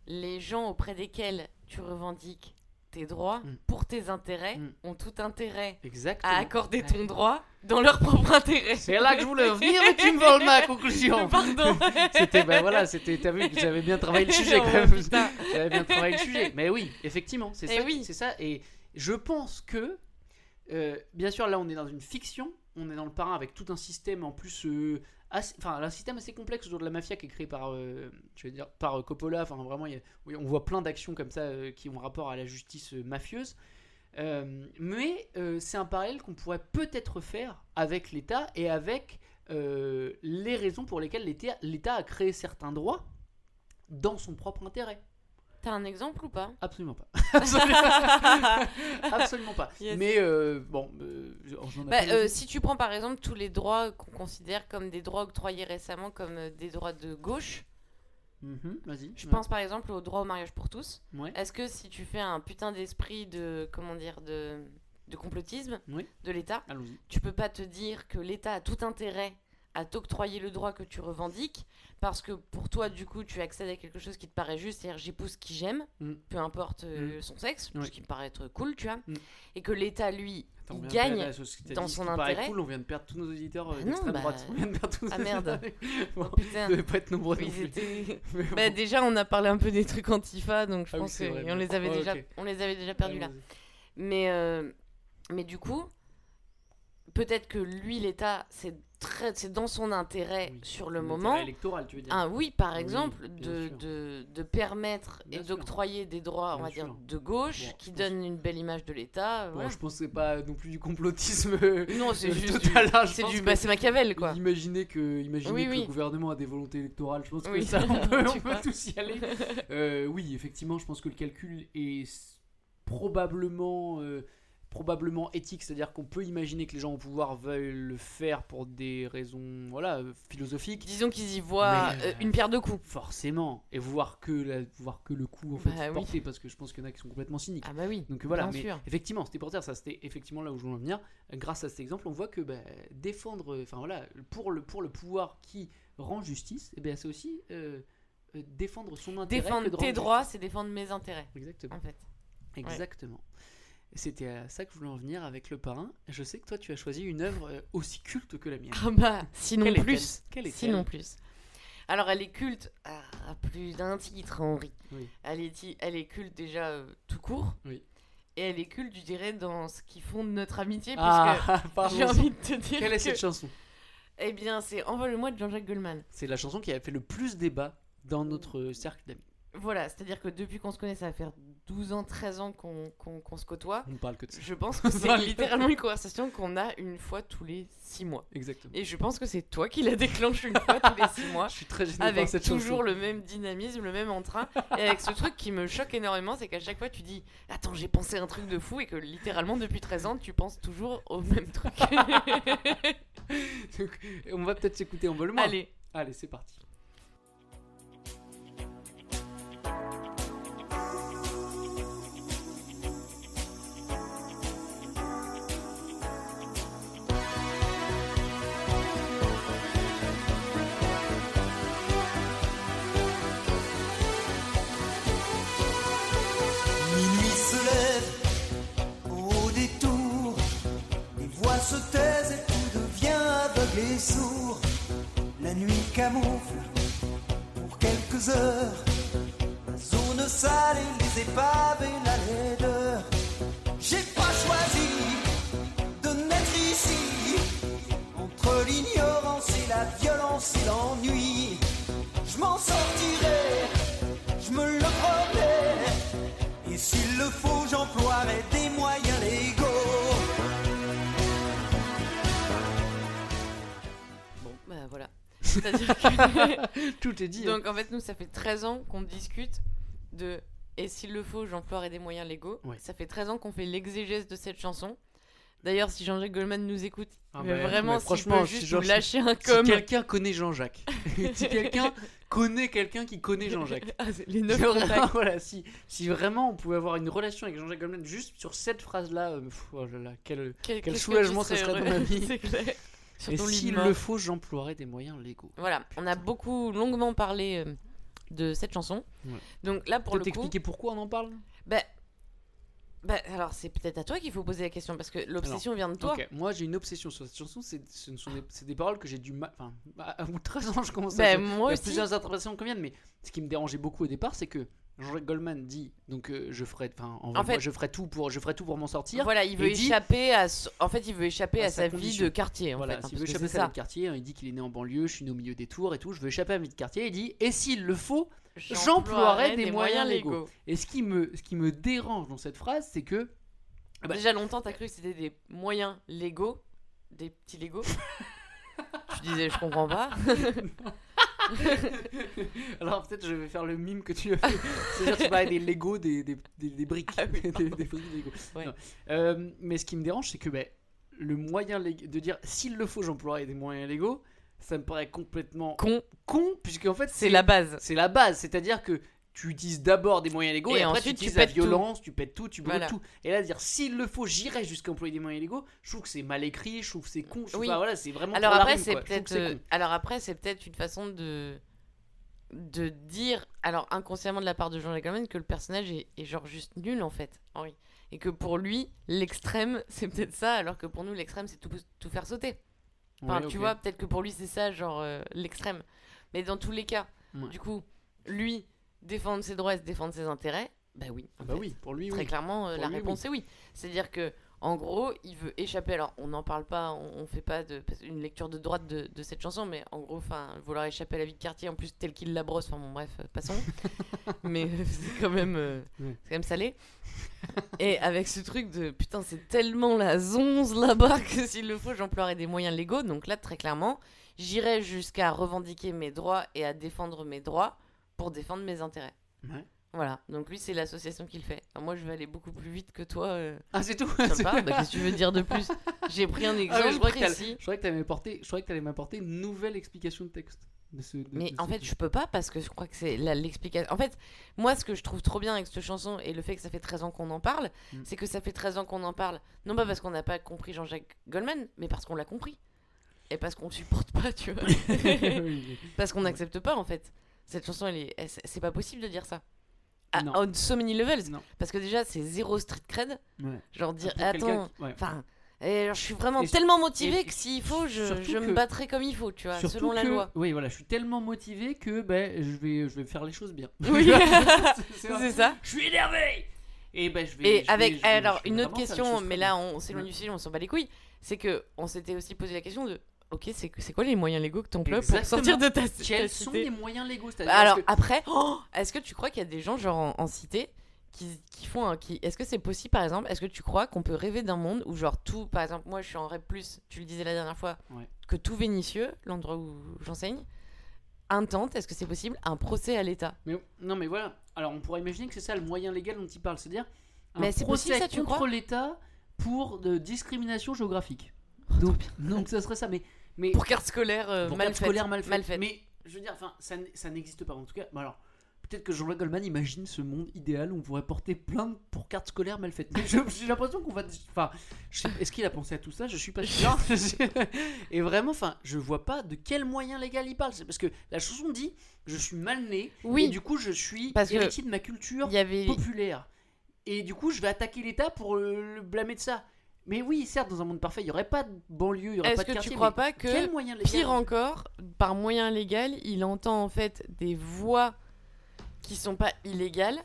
H: les gens auprès desquels tu revendiques tes droits
G: Mm.
H: pour tes intérêts ont tout intérêt
G: Exactement.
H: à accorder ton droit dans leur propre intérêt.
G: C'est là que je voulais en venir, mais tu me voles ma conclusion. (laughs)
H: Pardon. (laughs)
G: c'était, ben voilà, c'était, t'as vu que (laughs) j'avais bien travaillé le sujet quand même. J'avais bien travaillé le sujet. Mais oui, effectivement, c'est
H: Eh
G: ça.
H: oui.
G: C'est ça. Et je pense que, euh, bien sûr, là, on est dans une fiction. On est dans le parrain avec tout un système en plus. euh, assez- Enfin, un système assez complexe autour de la mafia qui est créé par, euh, euh, Coppola. Enfin, vraiment, on voit plein d'actions comme ça qui ont rapport à la justice mafieuse. Mais c'est un parallèle qu'on pourrait peut-être faire avec l'État et avec les raisons pour lesquelles l'État a créé certains droits dans son propre intérêt.
H: T'as un exemple ou pas?
G: Absolument pas. (laughs) Absolument, pas.
H: Yes.
G: Mais euh, bon, euh, ai
H: Bah, euh, si tu prends par exemple tous les droits qu'on considère comme des droits octroyés récemment comme des droits de gauche,
G: Mhm, Vas-y.
H: je
G: ouais.
H: pense par exemple au droit au mariage pour tous.
G: Ouais.
H: Est-ce que si tu fais un putain d'esprit de comment dire de, de complotisme
G: Oui.
H: de l'État, tu peux pas te dire que l'État a tout intérêt à t'octroyer le droit que tu revendiques parce que pour toi du coup tu accèdes à quelque chose qui te paraît juste, c'est-à-dire j'épouse qui j'aime,
G: Mm.
H: peu importe euh,
G: Mm.
H: son sexe,
G: Ouais.
H: ce qui me paraît être cool, tu vois,
G: Mm.
H: et que l'État lui
G: Attends, on
H: il gagne dans son intérêt.
G: cool, on vient de perdre tous nos auditeurs
H: Ah non,
G: d'extrême
H: bah,
G: droite. On vient de perdre tous nos
H: Ah merde.
G: auditeurs. (laughs) Bon,
H: Oh, putain.
G: Ils pas être nombreux
H: Ils étaient- (laughs) Bah,
G: bon.
H: déjà, on a parlé un peu des trucs antifa, donc je
G: Ah oui,
H: pense
G: vrai,
H: qu'on
G: mais-
H: les avait
G: Ouais,
H: déjà,
G: ok.
H: on les avait déjà perdus là. Mais, euh, mais du coup, peut-être que lui, l'État, c'est très, c'est dans son intérêt sur le moment.
G: électoral, tu veux dire.
H: Ah oui, par exemple, de, de, de permettre
G: Bien
H: et d'octroyer des droits, on va dire, de gauche,
G: Bon,
H: qui
G: pense-
H: donnent une belle image de l'État.
G: Bon, je pense que c'est pas non plus du complotisme. (laughs)
H: Non, c'est
G: euh,
H: juste
G: total,
H: du-
G: hein,
H: c'est du- bah, c'est Machiavel, quoi.
G: Imaginez que, imaginez
H: Oui,
G: que le gouvernement a des volontés électorales. Je pense que
H: Oui.
G: ça, on (laughs) peut, on tous y aller. Euh, oui, effectivement, je pense que le calcul est probablement, euh, probablement éthique, c'est-à-dire qu'on peut imaginer que les gens au pouvoir veuillent le faire pour des raisons, voilà, euh, philosophiques.
H: Disons qu'ils y voient
G: Mais,
H: euh, une pierre deux coups.
G: Forcément, et voir que la, voir que le coup en fait
H: Bah oui.
G: porté, parce que je pense qu'il y en a qui sont complètement cyniques.
H: Ah bah oui,
G: Donc voilà,
H: bien
G: mais
H: sûr.
G: effectivement, c'était pour dire ça, c'était effectivement là où je voulais en venir. Grâce à cet exemple, on voit que bah, défendre, enfin voilà, pour le pour le pouvoir qui rend justice, et ben c'est aussi euh, euh, défendre son intérêt.
H: Défendre
G: de
H: tes droits, c'est défendre mes intérêts.
G: Exactement.
H: En fait. Ouais.
G: Exactement. C'était à ça que je voulais en venir avec le parrain. Je sais que toi, tu as choisi une œuvre euh, aussi culte que la mienne.
H: Ah bah, sinon
G: Quelle
H: plus.
G: Quelle est-elle?
H: Sinon plus. Alors, elle est culte à, plus d'un titre, Henri.
G: Oui.
H: Elle est, elle est culte déjà euh, tout court.
G: Oui.
H: Et elle est culte, je dirais, dans ce qui fonde notre amitié.
G: Ah, (laughs)
H: j'ai envie de te dire.
G: Quelle est
H: que-
G: cette chanson?
H: Eh bien, c'est Envole-moi de Jean-Jacques Goldman.
G: C'est la chanson qui a fait le plus débat dans notre cercle d'amis.
H: Voilà, c'est-à-dire que depuis qu'on se connaît, ça va faire 12 ans, 13 ans qu'on qu'on- qu'on se côtoie.
G: On parle que de ça.
H: Je pense (laughs) que c'est littéralement une conversation qu'on a une fois tous les 6 mois.
G: Exactement.
H: Et je pense que c'est toi qui la déclenche une fois tous les 6 mois. (laughs)
G: Je suis très gêné
H: Avec
G: cette
H: toujours
G: chanson.
H: le même dynamisme, le même entrain. et avec ce truc qui me choque énormément, c'est qu'à chaque fois tu dis Attends, j'ai pensé un truc de fou et que littéralement depuis 13 ans, tu penses toujours au même truc. (laughs)
G: Donc, on va peut-être s'écouter en volume.
H: Allez.
G: Allez, c'est parti.
M: Se taisent et tout devient aveugle et sourd. La nuit camoufle pour quelques heures la zone sale et les épaves et la laideur. J'ai pas choisi de naître ici, entre l'ignorance et la violence et l'ennui. Je m'en sortirai, je me le promets. Et s'il le faut, j'emploierai des moyens
H: C'est-à-dire que. (laughs)
G: Tout est dit. hein.
H: Donc en fait, nous, ça fait 13 ans qu'on discute de. Et s'il le faut, j'emploierai des moyens légaux.
G: Ouais.
H: Ça fait 13 ans qu'on fait l'exégèse de cette chanson. D'ailleurs, si Jean-Jacques Goldman nous écoute,
G: Ah
H: mais
G: bah,
H: vraiment,
G: mais franchement, si
H: juste
G: Jean-
H: nous lâcher un
G: si
H: com.
G: quelqu'un connaît Jean-Jacques, (laughs) (laughs) si quelqu'un connaît quelqu'un qui connaît Jean-Jacques,
H: Ah, les neuf contacts.
G: voilà, si, si vraiment on pouvait avoir une relation avec Jean-Jacques Goldman juste sur cette phrase-là, euh, pff, oh là là, quel,
H: Quel-
G: soulagement
H: serais
G: serait dans ma vie.
H: C'est clair.
G: Et s'il le faut, j'emploierai des moyens légaux.
H: Voilà, on a beaucoup longuement parlé euh, de cette chanson.
G: Ouais.
H: Donc là, pour le coup.
G: t'expliquer pourquoi on en parle?
H: Bah, bah, alors, c'est peut-être à toi qu'il faut poser la question parce que l'obsession vient de toi.
G: Moi, j'ai une obsession sur cette chanson. C'est ce des, des paroles que j'ai du mal. Enfin, à bout de 13 ans, je commence
H: Bah,
G: à.
H: moi
G: Il y
H: aussi.
G: plusieurs interprétations qui viennent, mais ce qui me dérangeait beaucoup au départ, c'est que Jean-Jacques Goldman dit donc euh, je ferai, enfin, en,
H: En
G: vrai,
H: fait-
G: moi, je ferai tout pour, je ferai tout pour m'en sortir.
H: Voilà, il veut
G: dit-
H: échapper à. En fait, il veut échapper à,
G: à
H: sa,
G: sa
H: vie de quartier. En
G: Voilà,
H: fait, hein, parce
G: veut échapper à sa vie de quartier, hein, il dit qu'il est né en banlieue, je suis né au milieu des tours et tout, je veux échapper à ma vie de quartier, il dit et s'il le faut, j'emploierai des, moyens légaux. Et ce qui me, ce qui me dérange dans cette phrase, c'est que Ah bah-
H: Déjà longtemps, t'as cru que c'était des moyens légaux, des petits légaux? (laughs) tu disais, je comprends pas. (laughs) (laughs)
G: Alors peut-être je vais faire le mime que tu as fait. C'est-à-dire tu parlais des Lego, des, des, des, des briques. (laughs) des, des briques Lego.
H: Ouais.
G: Euh, mais ce qui me dérange, c'est que ben, le moyen de dire s'il le faut, j'emploierai des moyens légaux, ça me paraît complètement
H: con.
G: Con, puisque en fait
H: C'est la base.
G: C'est la base, c'est-à-dire que tu utilises d'abord des moyens légaux et,
H: Et
G: après
H: ensuite,
G: tu
H: tu
G: utilises la
H: tout.
G: violence, tu pètes tout, tu brûles
H: Voilà.
G: tout. Et là dire s'il le faut, j'irai jusqu'à employer des moyens légaux, je trouve que c'est mal écrit, je trouve que c'est con, je
H: Oui.
G: pas- voilà, c'est vraiment
H: Alors après, c'est peut-être. euh, alors après, c'est peut-être une façon de de dire, alors inconsciemment de la part de Jean-Jacques Goldman, que le personnage est, est genre juste nul en fait, Henri. Et que pour lui, l'extrême, (laughs) c'est peut-être ça, alors que pour nous, l'extrême, c'est tout, tout faire sauter. Enfin,
G: Ouais,
H: tu vois, peut-être que pour lui, c'est ça, genre euh, l'extrême. Mais dans tous les cas,
G: Ouais.
H: du coup, lui, défendre ses droits et se défendre ses intérêts, bah oui. en
G: Ah bah
H: fait.
G: oui, pour lui,
H: Très
G: oui.
H: clairement, euh, la
G: lui,
H: réponse
G: oui.
H: est oui. C'est-à-dire que, en gros, il veut échapper. Alors, on n'en parle pas, on, on fait pas de, une lecture de droite de, de cette chanson, mais en gros, enfin, vouloir échapper à la vie de quartier, en plus, tel qu'il la brosse, enfin bon, bref, euh, passons. (laughs) mais euh, c'est quand même, euh, c'est quand même salé. Et avec ce truc de putain, c'est tellement la zonze là-bas (laughs) que s'il le faut, j'emploierai des moyens légaux. Donc là, très clairement, j'irai jusqu'à revendiquer mes droits et à défendre mes droits pour défendre mes intérêts.
G: Ouais.
H: Voilà, donc lui, c'est l'association qu'il fait. Alors moi, je vais aller beaucoup plus vite que toi. euh,
G: Ah, c'est tout
H: Sympa. (laughs) Bah, Qu'est-ce que tu veux dire de plus (laughs) J'ai pris un
G: Ah, mais
H: exemple
G: je croyais que t'allais-
H: précis.
G: je croyais que t'allais m'apporter, je croyais que t'allais m'apporter une nouvelle explication de texte. De ce, de-
H: Mais
G: de
H: en
G: ce-
H: fait, je peux pas parce que je crois que c'est la- l'explication. En fait, moi, ce que je trouve trop bien avec cette chanson et le fait que ça fait 13 ans qu'on en parle,
G: Mm.
H: c'est que ça fait 13 ans qu'on en parle, non pas parce qu'on n'a pas compris Jean-Jacques Goldman, mais parce qu'on l'a compris. Et parce qu'on le supporte pas, tu vois. (laughs)
G: Oui.
H: parce qu'on n'accepte pas, en fait. Cette chanson, elle est... elle- c'est pas possible de dire ça. À, on so many levels.
G: Non.
H: Parce que déjà, c'est zéro street cred.
G: Ouais.
H: Genre dire, attends, enfin, je suis vraiment
G: Et-
H: tellement motivé que s'il faut, je, me battrai comme il faut, tu vois, selon la loi.
G: Oui, voilà, je suis tellement motivé que ben, je, vais, je vais faire les choses bien.
H: Oui, (laughs) (laughs)
G: c'est
H: ça.
G: Je suis énervé Et ben, je vais.
H: Et
G: je vais-
H: avec,
G: je
H: alors,
G: vais
H: une autre question, mais là, on s'éloigne
G: Ouais.
H: du sujet, on s'en bat les couilles, c'est que on s'était aussi posé la question de, ok, c'est c'est quoi les moyens légaux que tu emploies pour
G: Exactement.
H: sortir de ta, ta
G: Quels sont
H: cité
G: les moyens légaux? C'est-à-dire
H: Alors,
G: que-
H: après, oh, (gasps) est-ce que tu crois qu'il y a des gens, genre, en, en cité, qui, qui font un... Qui... Est-ce que c'est possible, par exemple, est-ce que tu crois qu'on peut rêver d'un monde où, genre, tout, par exemple, moi, je suis en rêve plus, tu le disais la dernière fois,
G: Ouais.
H: que tout Vénitieux, l'endroit où j'enseigne, intente, est-ce que c'est possible, un procès à l'État?
G: Mais, non, mais voilà. Alors, on pourrait imaginer que c'est ça le moyen légal dont il parle, c'est-à-dire un
H: Mais c'est
G: procès
H: possible, ça, tu
G: contre
H: crois?
G: l'État pour de discrimination géographique. Donc, donc, ça serait ça. Mais, mais
H: Pour carte scolaire euh,
G: pour
H: mal
G: carte
H: faite.
G: scolaire mal faite.
H: Mal faite.
G: Mais je veux dire, enfin, ça, n'existe pas. En tout cas, bah alors, peut-être que Jean-Jacques Goldman imagine ce monde idéal où on pourrait porter plainte pour carte scolaire mal faite. Mais je- (laughs) j'ai l'impression qu'on va. Enfin, est-ce qu'il a pensé à tout ça? Je suis pas sûr. (laughs) (laughs) Et vraiment, enfin, je vois pas de quel moyen légal il parle. C'est parce que la chanson dit je suis mal né.
H: Oui.
G: Et du coup, je suis
H: Parce que
G: héritier de ma culture
H: il y avait-
G: populaire. Et du coup, je vais attaquer l'État pour euh, le blâmer de ça. Mais oui, certes, dans un monde parfait, il n'y aurait pas de banlieue, il n'y aurait
H: Est-ce
G: pas de
H: que
G: quartier.
H: tu crois pas que,
G: quel moyen légal
H: pire encore, par moyen légal, il entend en fait des voies qui sont pas illégales?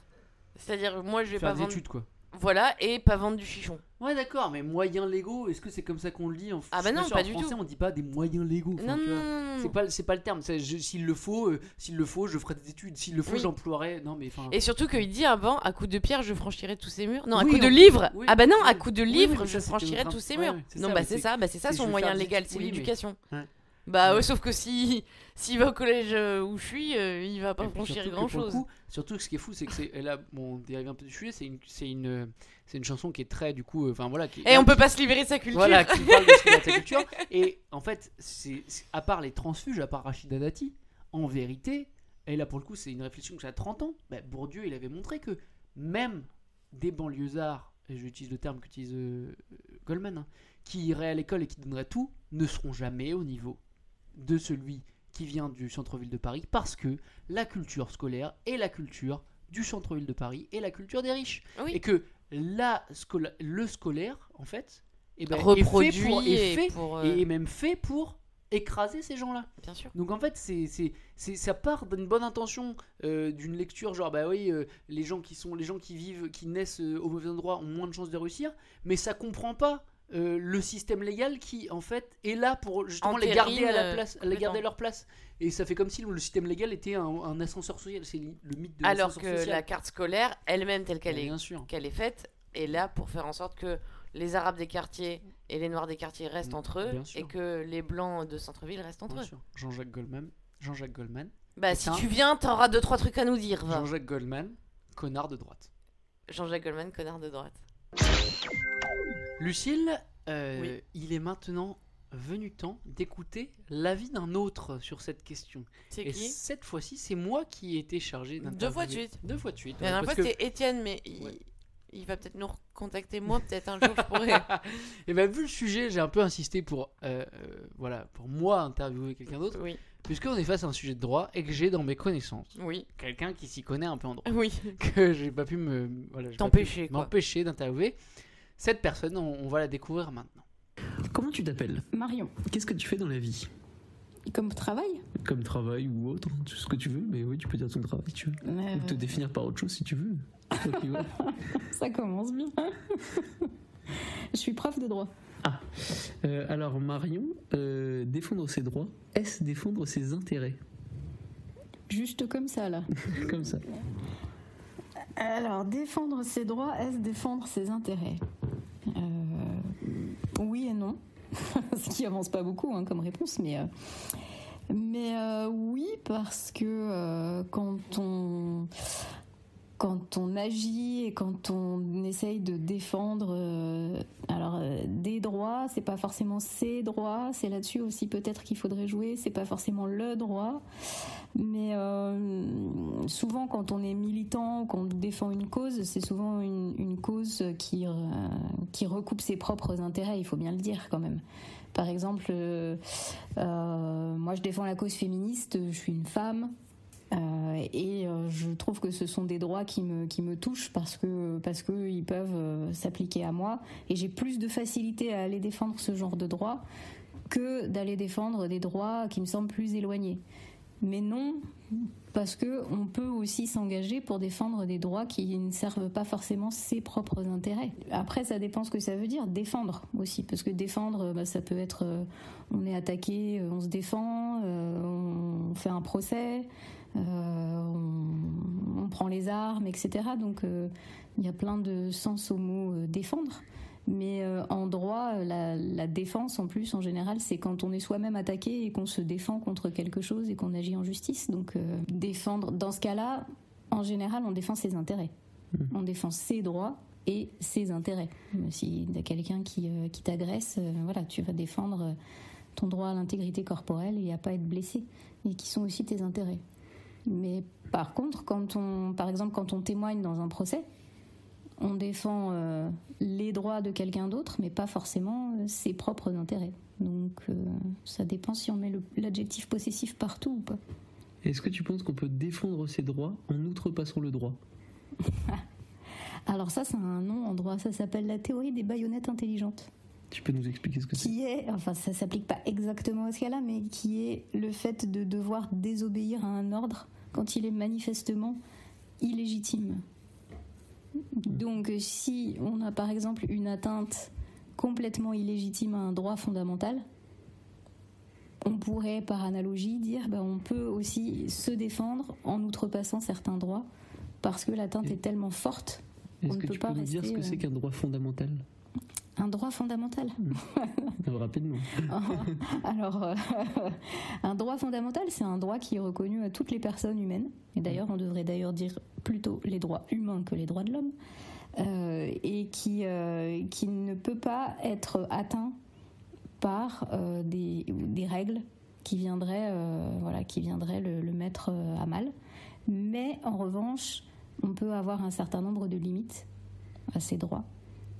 H: C'est-à-dire, moi je vais
G: Faire
H: pas
G: des
H: vendre.
G: études, quoi.
H: Voilà, et pas vendre du chichon.
G: Ouais, d'accord, mais moyens légaux, est-ce que c'est comme ça qu'on le dit en
H: Ah bah non, pas
G: en
H: du
G: français,
H: tout.
G: on dit pas des moyens légaux. enfin,
H: Non,
G: tu
H: non,
G: vois.
H: non, non,
G: C'est pas, c'est pas le terme. S'il le faut, euh, s'il le faut, je ferai des études. S'il le faut,
H: Oui.
G: j'emploierai. Non, mais enfin.
H: Et surtout qu'il dit avant, à coup de pierre, je franchirai tous ces murs. Non, à
G: Oui,
H: coup de
G: on-
H: livre.
G: oui,
H: ah bah non, à coup de
G: Oui, oui,
H: livre, je
G: c'était
H: franchirai tous ces
G: ouais,
H: murs.
G: ouais, c'est
H: non,
G: ça,
H: bah
G: mais
H: c'est
G: c'est-
H: ça, bah c'est ça
G: c'est
H: son
G: vais
H: moyen
G: faire des
H: légal,
G: études.
H: c'est
G: Oui, mais-
H: l'éducation.
G: Ouais.
H: Bah ouais, sauf que si s'il va au collège euh, où je suis, euh, il va pas franchir grand chose.
G: coup- surtout que ce qui est fou, c'est que c'est là, bon, on dérive un peu du sujet, c'est une, c'est une, c'est une chanson qui est très, du coup, euh, enfin voilà. Qui,
H: Et on peut pas se libérer de sa culture.
G: Voilà, qui parle de sa culture. (laughs) Et en fait, c'est c'est- à part les transfuges, à part Rachida Dati, en vérité, et là pour le coup, c'est une réflexion que j'ai à 30 ans. Bah, Bourdieu, il avait montré que même des banlieusards, et j'utilise le terme qu'utilise euh, Goldman, hein, qui iraient à l'école et qui donneraient tout, ne seront jamais au niveau de celui qui vient du centre-ville de Paris parce que la culture scolaire est la culture du centre-ville de Paris et la culture des riches.
H: Oui.
G: Et que la scola- le scolaire, en fait, eh ben,
H: Reproduit
G: est fait pour, est
H: et
G: fait-
H: pour, euh,
G: est même fait pour écraser ces gens-là.
H: Bien sûr.
G: Donc en fait, c'est, c'est, c'est- ça part d'une bonne intention, euh, d'une lecture genre bah oui, euh, les gens qui sont, les gens qui vivent, qui naissent euh, au mauvais endroit ont moins de chances de réussir, mais ça comprend pas euh, le système légal qui en fait est là pour justement les garder à la
H: Entérine,
G: place,
H: euh,
G: les garder à leur place. Et ça fait comme si le système légal était un, un ascenseur social. C'est le mythe de
H: Alors que
G: social.
H: la carte scolaire, elle-même telle qu'elle est, qu'elle est faite, est là pour faire en sorte que les Arabes des quartiers et les Noirs des quartiers restent entre eux
G: Mm, bien sûr.
H: et que les Blancs de centre-ville restent entre
G: Bien
H: eux.
G: Jean-Jacques Goldman. Jean-Jacques Goldman.
H: Bah si
G: un-
H: tu viens, t'auras deux trois trucs à nous dire.
G: Jean-Jacques Goldman, connard de droite.
H: Jean-Jacques Goldman, connard de droite.
G: Lucille, euh,
H: Oui.
G: il est maintenant venu temps d'écouter l'avis d'un autre sur cette question.
H: C'est
G: Et
H: qui
G: cette fois-ci, c'est moi qui ai été chargé d'interviewer.
H: Deux fois de suite.
G: Deux fois de suite.
H: La dernière fois c'était Étienne, mais il, il va peut-être nous recontacter moi, peut-être un jour je pourrais. (laughs)
G: Et ben vu le sujet, j'ai un peu insisté pour, euh, euh, voilà, pour moi interviewer quelqu'un d'autre.
H: Oui.
G: Puisqu'on est face à un sujet de droit et que j'ai dans mes connaissances
H: Oui.
G: quelqu'un qui s'y connaît un peu en droit.
H: Oui. (laughs)
G: Que j'ai pas pu me voilà,
H: T'empêcher.
G: M'empêcher d'interviewer. Cette personne, on, on va la découvrir maintenant.
N: Comment tu t'appelles
O: Marion.
N: Qu'est-ce que tu fais dans la vie?
O: Comme travail?
N: Comme travail ou autre, tout ce que tu veux, mais oui, tu peux dire ton travail si tu veux.
O: Euh.
N: Ou te définir par autre chose si tu veux. (laughs)
O: Ça commence bien. (laughs) Je suis prof de droit.
N: Euh, alors Marion, euh, défendre ses droits, est-ce défendre ses intérêts?
O: Juste comme ça, là. (laughs)
N: Comme ça.
O: Alors, défendre ses droits, est-ce défendre ses intérêts Euh, Oui et non. (laughs) Ce qui avance pas beaucoup hein, comme réponse, mais, euh, euh, oui, parce que quand on. Quand on agit et quand on essaye de défendre euh, euh, des droits, c'est pas forcément ses droits, c'est là-dessus aussi peut-être qu'il faudrait jouer, c'est pas forcément le droit, mais euh, souvent quand on est militant, quand on défend une cause, c'est souvent une, cause qui, recoupe ses propres intérêts, il faut bien le dire quand même. Par exemple, moi je défends la cause féministe, je suis une femme, et euh, je trouve que ce sont des droits qui me, qui me touchent parce que parce que ils peuvent euh, s'appliquer à moi et j'ai plus de facilité à aller défendre ce genre de droits que d'aller défendre des droits qui me semblent plus éloignés. Mais non, parce que on peut aussi s'engager pour défendre des droits qui ne servent pas forcément ses propres intérêts. Après, ça dépend ce que ça veut dire défendre aussi, parce que défendre, bah, ça peut être euh, on est attaqué, euh, on se défend, euh, on fait un procès, euh, prend les armes, etc. Donc euh, il y a plein de sens au mot euh, défendre. Mais euh, en droit, la, la défense, en plus, en général, c'est quand on est soi-même attaqué et qu'on se défend contre quelque chose et qu'on agit en justice. Donc, défendre, dans ce cas-là, en général, on défend ses intérêts. On défend ses droits et ses intérêts. Si y a quelqu'un qui, euh, qui t'agresse, euh, voilà, tu vas défendre ton droit à l'intégrité corporelle et à pas être blessé, et qui sont aussi tes intérêts. Mais par contre, quand on, par exemple, quand on témoigne dans un procès, on défend euh, les droits de quelqu'un d'autre, mais pas forcément euh, ses propres intérêts. Donc euh, ça dépend si on met l'adjectif possessif partout ou pas.
N: Est-ce que tu penses qu'on peut défendre ses droits en outrepassant le droit? (laughs)
O: Alors ça, c'est un nom en droit, ça s'appelle la théorie des baïonnettes intelligentes.
N: Tu peux nous expliquer ce que c'est
O: qui est, enfin ça s'applique pas exactement à ce cas-là, mais qui est le fait de devoir désobéir à un ordre quand il est manifestement illégitime. Donc si on a par exemple une atteinte complètement illégitime à un droit fondamental, on pourrait par analogie dire ben, on peut aussi se défendre en outrepassant certains droits parce que l'atteinte est tellement forte on
N: Est-ce
O: ne
N: que
O: peut
N: tu
O: pas
N: peux nous dire ce que
O: euh,
N: c'est qu'un droit fondamental?
O: Un droit fondamental. (laughs)
N: Rapidement. (laughs)
O: Alors, euh, un droit fondamental, c'est un droit qui est reconnu à toutes les personnes humaines. Et d'ailleurs, on devrait d'ailleurs dire plutôt les droits humains que les droits de l'homme. Euh, et qui, euh, qui ne peut pas être atteint par des, des règles qui viendraient, voilà, qui viendraient le, le mettre à mal. Mais en revanche, on peut avoir un certain nombre de limites à ces droits,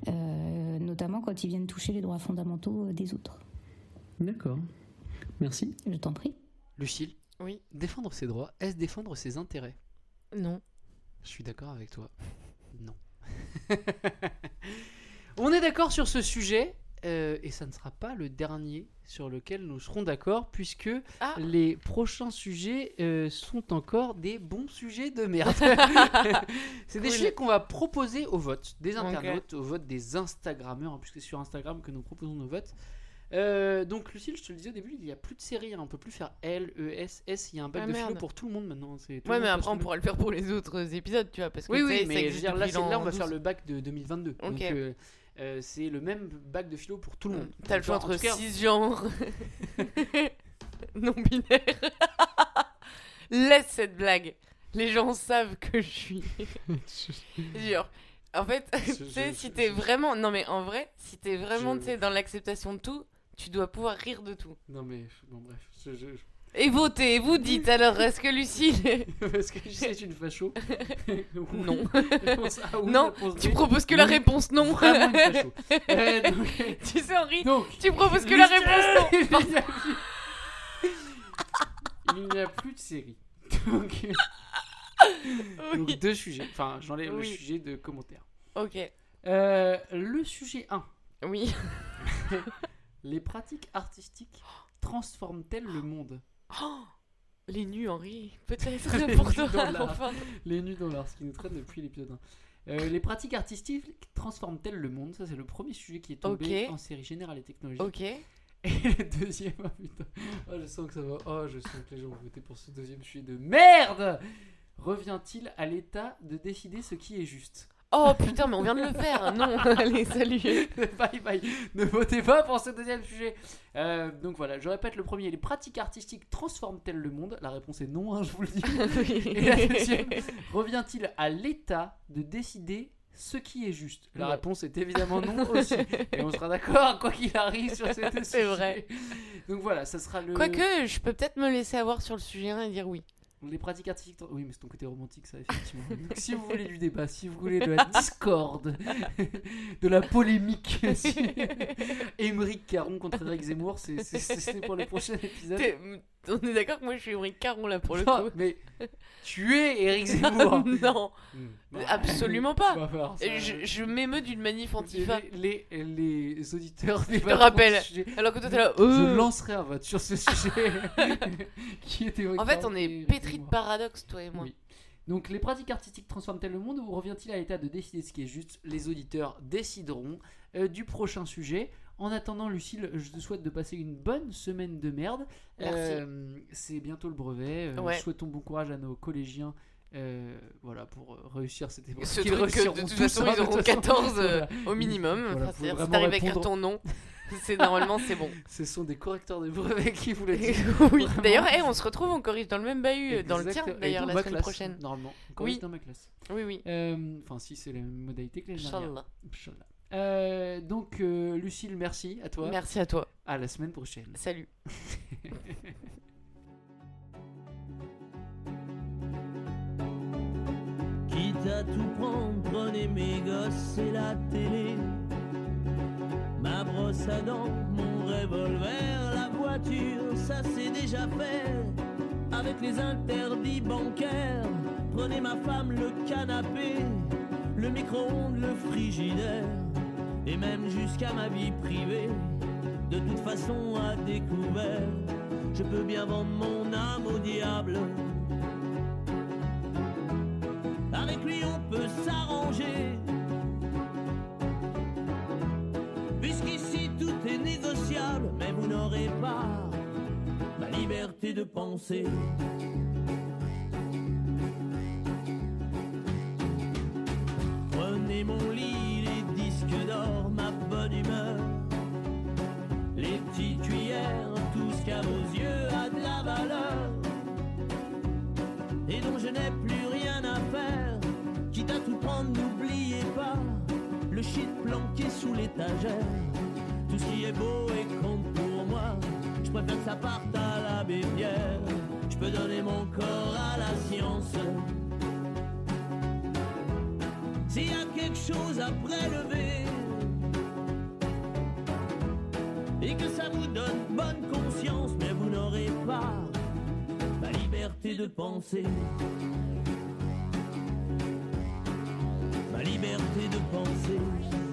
O: notamment quand ils viennent toucher les droits fondamentaux euh, des autres.
N: D'accord. Merci.
O: Je t'en prie.
G: Lucille
H: Oui.
G: Défendre ses droits, est-ce défendre ses intérêts?
H: Non.
G: Je suis d'accord avec toi. Non. (laughs) On est d'accord sur ce sujet. Euh, et ça ne sera pas le dernier sur lequel nous serons d'accord, puisque
H: Ah.
G: les prochains sujets euh, sont encore des bons sujets de merde. (laughs) c'est des sujets qu'on va proposer au vote des internautes, au vote des Instagrammeurs, hein, puisque c'est sur Instagram que nous proposons nos votes. Euh, donc Lucille, je te le disais au début, il n'y a plus de série, hein, on peut plus faire L, E, S, S, il y a un bac
H: Ah,
G: de philo pour tout le monde maintenant. c'est- tout
H: Ouais, mais après, on pourra le faire pour les autres épisodes, tu vois. Parce que
G: oui, oui, mais je veux dire, là, là, on va faire
H: 12.
G: le bac de 2022. Donc,
H: Ok.
G: euh, euh, c'est le même bac de philo pour tout le monde.
H: T'as le choix entre
G: cas-
H: 6 genres (laughs) non binaires. (laughs) Laisse cette blague. Les gens savent que je suis. (laughs) Jure. En fait, tu sais, si t'es vraiment. Non, mais en vrai, si t'es vraiment
G: Je-
H: tu sais, dans l'acceptation de tout, tu dois pouvoir rire de tout.
G: Non, mais bon, bref. je- je-
H: Et votez, vous dites alors, est-ce que Lucille. (laughs)
G: Parce que c'est une facho. (laughs)
H: Non. (laughs)
G: Réponse A, oui,
H: non,
G: réponse
H: tu proposes que la
G: Oui,
H: réponse non.
G: vraiment une facho. Euh, donc-
H: tu sais, Henri,
G: Donc,
H: tu proposes que la
G: Lucille,
H: réponse non.
G: il n'y a plus- Il n'y a plus de série. Donc, donc deux sujets. Enfin, j'enlève le
H: Oui.
G: sujet de commentaires.
H: Ok.
G: Euh, le sujet 1.
H: Oui.
G: Les pratiques artistiques transforment-elles le monde?
H: Oh, les nus, Henri. Peut-être (laughs) pour toi, enfin.
G: Les nus dans l'art, ce qui nous traîne depuis l'épisode 1. Euh, les pratiques artistiques transforment-elles le monde? Ça, c'est le premier sujet qui est tombé en série générale et technologique.
H: Ok. (laughs)
G: Et le deuxième, oh putain, oh, je sens que ça va. Oh, je sens que les gens vont voter pour ce deuxième sujet de merde Revient-il à l'État de décider ce qui est juste?
H: Oh putain, mais on vient de le faire. Non, (laughs) allez, salut. (laughs)
G: bye bye. Ne votez pas pour ce deuxième sujet. Euh, donc voilà, je répète le premier. Les pratiques artistiques transforment-elles le monde? La réponse est non, hein, je vous le dis. (laughs) Et la deuxième, revient-il à l'État de décider ce qui est juste? La
H: Non.
G: réponse est évidemment non aussi. Et on sera d'accord, quoi qu'il arrive, sur ces deux
H: C'est
G: sujets.
H: vrai.
G: Donc voilà, ça sera le.
H: Quoique, je peux peut-être me laisser avoir sur le sujet 1 et dire oui.
G: Les pratiques artistiques. Oui, mais c'est ton côté romantique, ça, effectivement. (laughs) Donc, si vous voulez du débat, si vous voulez de la discorde, (laughs) de la polémique, (laughs) si... Émeric Caron contre Eric Zemmour, c'est- pour le prochain épisode.
H: On est d'accord que moi je suis Émeric Caron là pour le
G: Non,
H: coup.
G: mais tu es Eric Zemmour.
H: non,
G: Hmm.
H: absolument pas.
G: ça.
H: Je, je m'émeus d'une manif antifa.
G: Les, les, les auditeurs
H: Je te rappelle. Alors que toi t'es là.
G: Je
H: euh.
G: lancerai un vote sur ce sujet. qui était
H: En fait, on est pétri de paradoxes, toi et moi.
G: Oui. Donc, les pratiques artistiques transforment-elles le monde ou revient-il à l'État de décider ce qui est juste? Les auditeurs décideront euh, du prochain sujet. En attendant, Lucille, je te souhaite de passer une bonne semaine de merde.
H: Merci.
G: Euh, C'est bientôt le brevet. Euh,
H: Ouais.
G: Souhaitons bon courage à nos collégiens. Euh, voilà pour euh, réussir cette épreuve.
H: Ce
G: Qu'ils
H: truc que de toute façon ils auront
G: toute façon.
H: 14 euh,
G: Voilà.
H: au minimum.
G: Voilà,
H: Enfin, si
G: vraiment
H: t'arrives à écrire
G: répondre.
H: ton nom, (laughs) c'est normalement c'est bon. (laughs)
G: Ce sont des correcteurs de brevets (laughs) qui vous le disent.
H: oui.
G: Vraiment.
H: D'ailleurs, eh, on se retrouve, on corrige dans le même bahut, dans le tien d'ailleurs la
G: ma
H: semaine
G: classe,
H: prochaine.
G: Normalement. On corrige
H: Oui.
G: dans ma classe.
H: Oui, oui.
G: Euh, Enfin, si c'est la même modalité que l'année dernière. Euh, donc, euh, Lucille, merci à toi.
H: Merci à toi.
G: À la semaine prochaine.
H: Salut.
P: À tout prendre, prenez mes gosses et la télé. Ma brosse à dents, mon revolver, la voiture, ça c'est déjà fait. Avec les interdits bancaires, prenez ma femme, le canapé, le micro-ondes, le frigidaire, et même jusqu'à ma vie privée. De toute façon, à découvert, je peux bien vendre mon âme au diable avec lui on peut s'arranger. Puisqu'ici tout est négociable, mais vous n'aurez pas ma liberté de penser. Prenez mon lit, les disques d'or, ma bonne humeur, les petites cuillères, tout ce qu'à vos yeux a de la valeur et dont je n'ai plus rien à faire. Le shit planqué sous l'étagère. Tout ce qui est beau et compte pour moi, je préfère que ça parte à la bébière. Je peux donner mon corps à la science. S'il y a quelque chose à prélever et que ça vous donne bonne conscience, mais vous n'aurez pas la liberté de penser. Liberté de penser.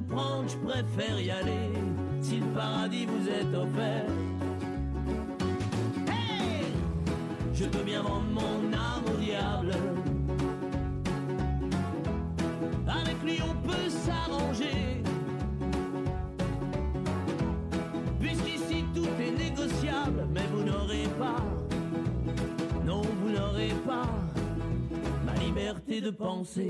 P: Prendre, je préfère y aller. Si le paradis vous est offert. Hey je peux bien vendre mon âme au diable. Avec lui on peut s'arranger. Puisqu'ici tout est négociable, mais vous n'aurez pas, non vous n'aurez pas ma liberté de penser.